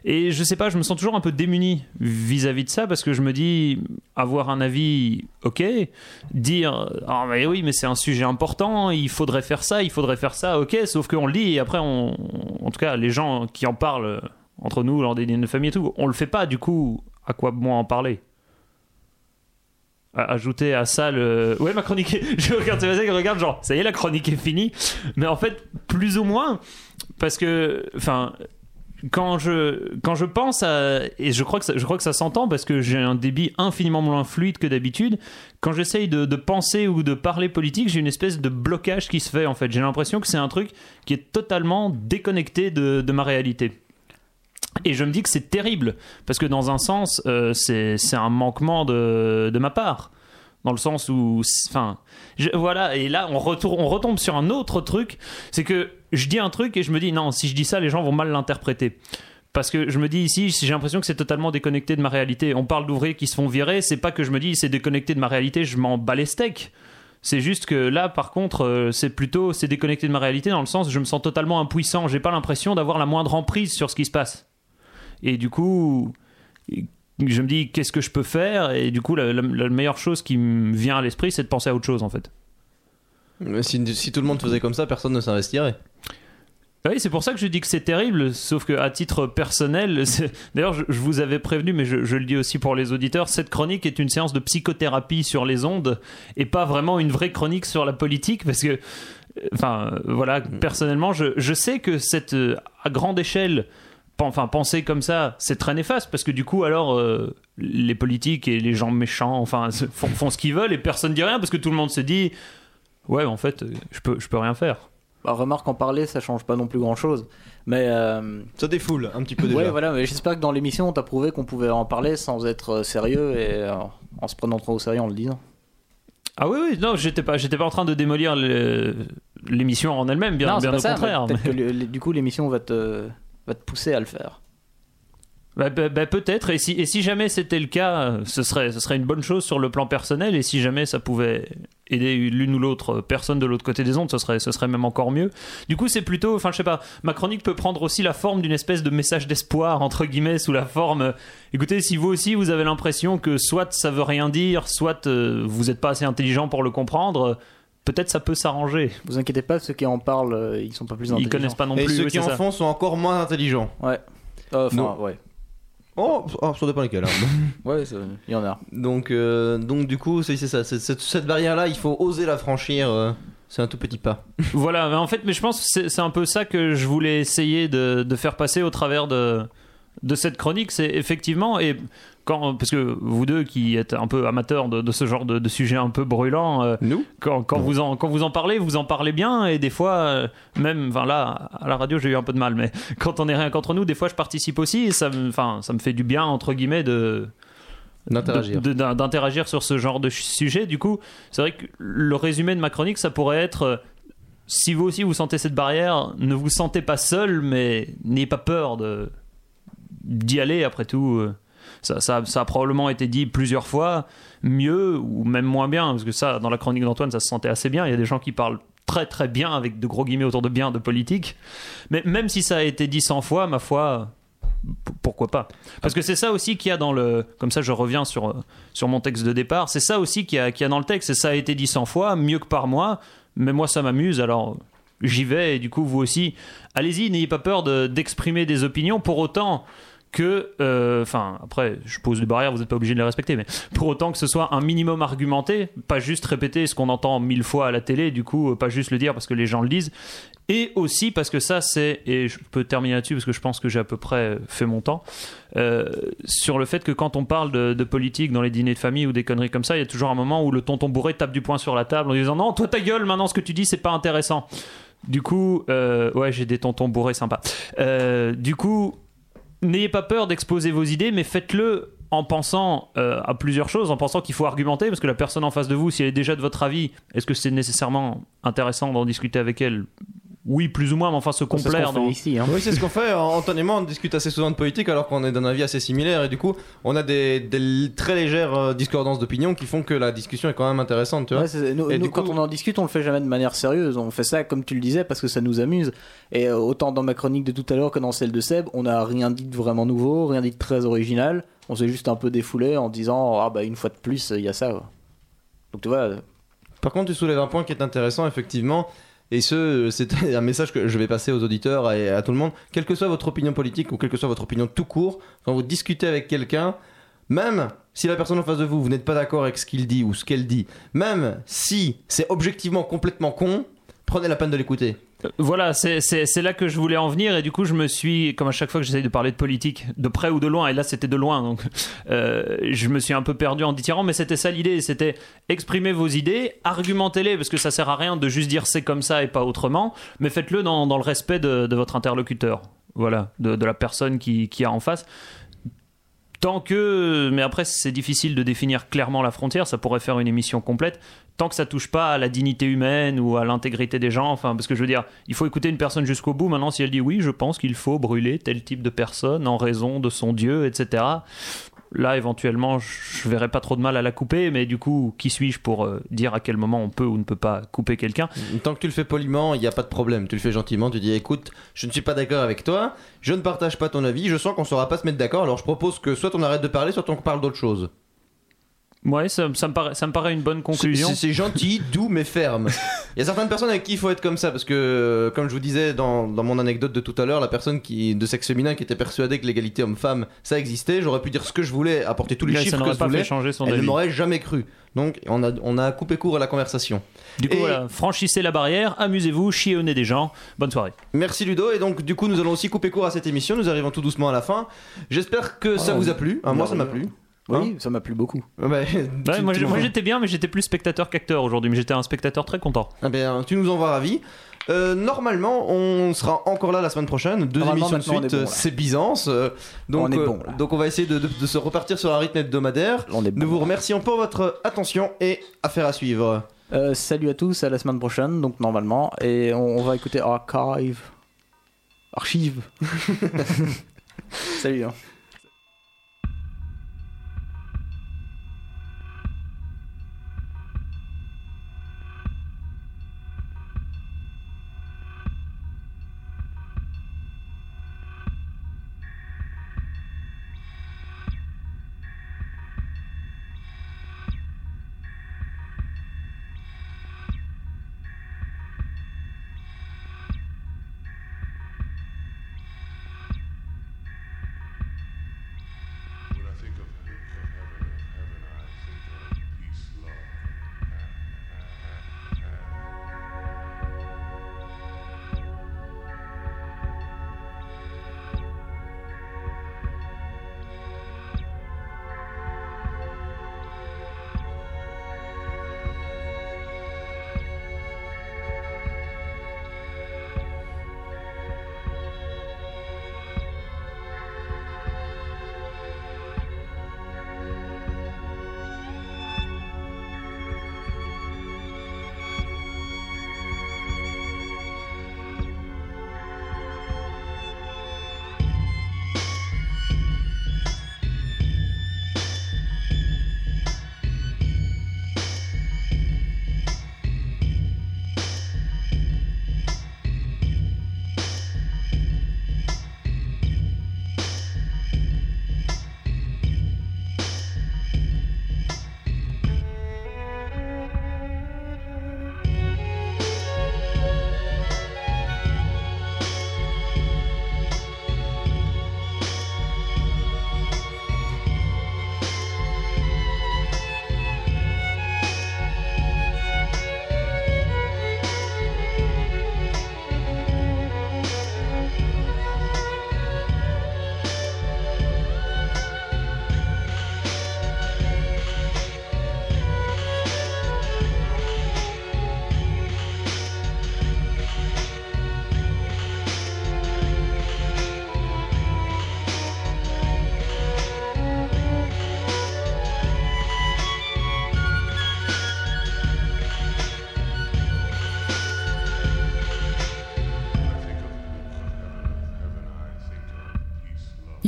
Et je sais pas, je me sens toujours un peu démuni vis-à-vis de ça parce que je me dis avoir un avis, ok, dire ah mais oui mais c'est un sujet important, il faudrait faire ça, il faudrait faire ça, ok, sauf qu'on le dit et après on, en tout cas les gens qui en parlent entre nous lors des dîners de famille et tout, on le fait pas du coup, à quoi moi en parler? Ajouter à ça le. Ouais, ma chronique. Je regarde Sébastien qui regarde, genre, ça y est, la chronique est finie. Mais en fait, plus ou moins, parce que. Enfin, quand je, quand je pense à. Et je crois que ça, je crois que ça s'entend parce que j'ai un débit infiniment moins fluide que d'habitude. Quand j'essaye de, penser ou de parler politique, j'ai une espèce de blocage qui se fait en fait. J'ai l'impression que c'est un truc qui est totalement déconnecté de, de ma réalité. Et je me dis que c'est terrible, parce que dans un sens, euh, c'est un manquement de, de ma part. Dans le sens où. Enfin. Voilà, et là, on, retourne, on retombe sur un autre truc. C'est que je dis un truc et je me dis, non, si je dis ça, les gens vont mal l'interpréter. Parce que je me dis ici, j'ai l'impression que c'est totalement déconnecté de ma réalité. On parle d'ouvriers qui se font virer, c'est pas que je me dis c'est déconnecté de ma réalité, je m'en bats les steaks. C'est juste que là, par contre, euh, c'est plutôt c'est déconnecté de ma réalité dans le sens je me sens totalement impuissant. J'ai pas l'impression d'avoir la moindre emprise sur ce qui se passe. Et du coup, je me dis qu'est-ce que je peux faire? Et du coup, la meilleure chose qui me vient à l'esprit, c'est de penser à autre chose en fait. Si, tout le monde faisait comme ça, personne ne s'investirait. Bah Oui, c'est pour ça que je dis que c'est terrible, sauf que à titre personnel, d'ailleurs, je, vous avais prévenu, mais je, le dis aussi pour les auditeurs, cette chronique est une séance de psychothérapie sur les ondes et pas vraiment une vraie chronique sur la politique, parce que, euh, enfin, euh, voilà, personnellement, je, sais que cette, euh, à grande échelle, enfin, penser comme ça, c'est très néfaste, parce que du coup, alors, les politiques et les gens méchants, enfin, font, ce qu'ils veulent et personne dit rien, parce que tout le monde se dit, ouais, en fait, je peux, je peux rien faire. Bah, remarque, en parler, ça change pas non plus grand chose. Mais. euh, Ça défoule un petit peu déjà. Ouais, voilà, mais j'espère que dans l'émission, on t'a prouvé qu'on pouvait en parler sans être euh, sérieux et euh, en se prenant trop au sérieux en le disant. Ah oui, oui, non, j'étais pas, j'étais pas en train de démolir l'émission en elle-même, bien, non, c'est bien pas au ça, contraire. mais peut-être mais- que le- le- du coup, l'émission va te, va te pousser à le faire. Bah, bah, bah, peut-être, et si, et si jamais c'était le cas, ce serait, ce serait une bonne chose sur le plan personnel, et si jamais ça pouvait aider l'une ou l'autre personne de l'autre côté des ondes, ce serait, ce serait même encore mieux. Du coup, c'est plutôt, enfin, je sais pas, ma chronique peut prendre aussi la forme d'une espèce de message d'espoir, entre guillemets, sous la forme, euh, écoutez, si vous aussi vous avez l'impression que soit ça veut rien dire, soit euh, vous n'êtes pas assez intelligent pour le comprendre, peut-être ça peut s'arranger. Vous inquiétez pas, ceux qui en parlent, euh, ils sont pas plus Ils intelligents. connaissent pas non Et plus. ceux oui, qui en ça. font sont encore moins intelligents. Ouais. Euh, Enfin, Non. ouais. Oh, oh, ça dépend lesquels. hein. Ouais, ça- il y en a. donc, euh, donc du coup, c'est c'est ça. c'est- Cette, cette barrière-là, il faut oser la franchir. euh. C'est un tout petit pas. Voilà, mais en fait, mais je pense que c'est c'est un peu ça que je voulais essayer de, de faire passer au travers de, de cette chronique. C'est effectivement, et quand, parce que vous deux qui êtes un peu amateurs de, de ce genre de, de sujet un peu brûlant, euh, Nous quand, quand vous en, quand vous en parlez, vous en parlez bien, et des fois, euh, même, enfin là, à la radio, j'ai eu un peu de mal, mais quand on est rien qu'entre nous, des fois, je participe aussi, et ça me, enfin, ça me fait du bien, entre guillemets, de, D'interagir. sur ce genre de sujet. Du coup, c'est vrai que le résumé de ma chronique, ça pourrait être euh, si vous aussi vous sentez cette barrière, ne vous sentez pas seul, mais n'ayez pas peur de d'y aller. Après tout, ça, ça, a probablement été dit plusieurs fois, mieux ou même moins bien, parce que ça, dans la chronique d'Antoine, ça se sentait assez bien. Il y a des gens qui parlent très très bien, avec de gros guillemets autour de bien, de politique. Mais même si ça a été dit 100 fois, ma foi, pourquoi pas? Parce que c'est ça aussi qu'il y a dans le... Comme ça, je reviens sur, sur mon texte de départ. C'est ça aussi qu'il y, y a dans le texte. Et ça a été dit 100 fois, mieux que par moi. Mais moi, ça m'amuse, alors j'y vais. Et du coup, vous aussi, allez-y, n'ayez pas peur de- d'exprimer des opinions. Pour autant que... euh, Enfin, après, je pose des barrières, vous n'êtes pas obligé de les respecter. Mais pour autant que ce soit un minimum argumenté, pas juste répéter ce qu'on entend mille fois à la télé, du coup, euh, pas juste le dire parce que les gens le disent. Et aussi parce que ça, c'est, et je peux terminer là-dessus parce que je pense que j'ai à peu près fait mon temps, euh, sur le fait que quand on parle de, politique dans les dîners de famille ou des conneries comme ça, il y a toujours un moment où le tonton bourré tape du poing sur la table en disant non, toi ta gueule, maintenant ce que tu dis, c'est pas intéressant. Du coup, ouais, j'ai des tontons bourrés sympas. Du coup, n'ayez pas peur d'exposer vos idées, mais faites-le en pensant euh, à plusieurs choses, en pensant qu'il faut argumenter, parce que la personne en face de vous, si elle est déjà de votre avis, est-ce que c'est nécessairement intéressant d'en discuter avec elle Oui, plus ou moins, mais enfin se C'est ce complaire qu'on fait dans... ici. Hein. Oui, c'est ce qu'on fait. Antoine et moi, on discute assez souvent de politique alors qu'on est d'un avis assez similaire et du coup, on a des, des très légères euh, discordances d'opinion qui font que la discussion est quand même intéressante, tu vois. Ouais, c'est- nous, Et nous, du quand on en discute, on le fait jamais de manière sérieuse. On fait ça, comme tu le disais, parce que ça nous amuse. Et euh, autant dans ma chronique de tout à l'heure que dans celle de Seb, on n'a rien dit de vraiment nouveau, rien dit de très original. On s'est juste un peu défoulé en disant Ah bah une fois de plus, il y a ça. Donc tu vois, euh, Par contre, tu soulèves un point qui est intéressant, effectivement. Et ce, c'est un message que je vais passer aux auditeurs et à tout le monde. Quelle que soit votre opinion politique ou quelle que soit votre opinion tout court, quand vous discutez avec quelqu'un, même si la personne en face de vous, vous n'êtes pas d'accord avec ce qu'il dit ou ce qu'elle dit, même si c'est objectivement complètement con, prenez la peine de l'écouter. Voilà, c'est là que je voulais en venir et du coup je me suis, comme à chaque fois que j'essaye de parler de politique, de près ou de loin, et là c'était de loin, donc euh, je me suis un peu perdu en dithyrambique, mais c'était ça l'idée, c'était exprimer vos idées, argumentez-les, parce que ça sert à rien de juste dire c'est comme ça et pas autrement, mais faites-le dans, dans le respect de, de votre interlocuteur, voilà, de, de la personne qui, qui a en face. Tant que, mais après c'est difficile de définir clairement la frontière, ça pourrait faire une émission complète. Tant que ça touche pas à la dignité humaine ou à l'intégrité des gens, enfin parce que je veux dire, il faut écouter une personne jusqu'au bout. Maintenant, si elle dit oui, je pense qu'il faut brûler tel type de personne en raison de son Dieu, etc. Là, éventuellement, je verrais pas trop de mal à la couper, mais du coup, qui suis-je pour euh, dire à quel moment on peut ou ne peut pas couper quelqu'un? Tant que tu le fais poliment, il n'y a pas de problème. Tu le fais gentiment, tu dis écoute, je ne suis pas d'accord avec toi, je ne partage pas ton avis, je sens qu'on ne saura pas se mettre d'accord, alors je propose que soit on arrête de parler, soit on parle d'autre chose. Ouais, ça, ça me paraît, ça me paraît une bonne conclusion. C'est gentil, doux mais ferme. Il y a certaines personnes avec qui il faut être comme ça parce que, euh, comme je vous disais dans, dans mon anecdote de tout à l'heure, la personne qui de sexe féminin qui était persuadée que l'égalité homme-femme ça existait, j'aurais pu dire ce que je voulais, apporter tous les Mais ça chiffres que je pas voulais, fait son elle ne m'aurait jamais cru. Donc on a, on a coupé court à la conversation. Du coup, Et- voilà, franchissez la barrière, amusez-vous, chiez au nez des gens. Bonne soirée. Merci Ludo et donc du coup nous allons aussi couper court à cette émission. Nous arrivons tout doucement à la fin. J'espère que ça Ah, vous a plu. Ah, moi ça m'a plu. Oui, ça m'a plu beaucoup. Ah bah, Ouais, moi, tu j'ai- nous- moi, j'étais bien, mais j'étais plus spectateur qu'acteur aujourd'hui. Mais j'étais un spectateur très content. Ah ben, tu nous envoies ravis. Euh, normalement, on sera encore là la semaine prochaine. Deux Normalement, émissions de maintenant, on est suite, bon, là. c'est Byzance. euh, donc, On est euh, bon, là. donc on va essayer de, de- de se repartir sur un rythme hebdomadaire. On est bon. Nous vous remercions pour votre attention et affaire à suivre. Euh, salut à tous, à la semaine prochaine, donc normalement, et on, on va écouter Archive. Archive. salut. Hein.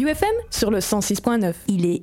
UFM sur le 106.9. Il est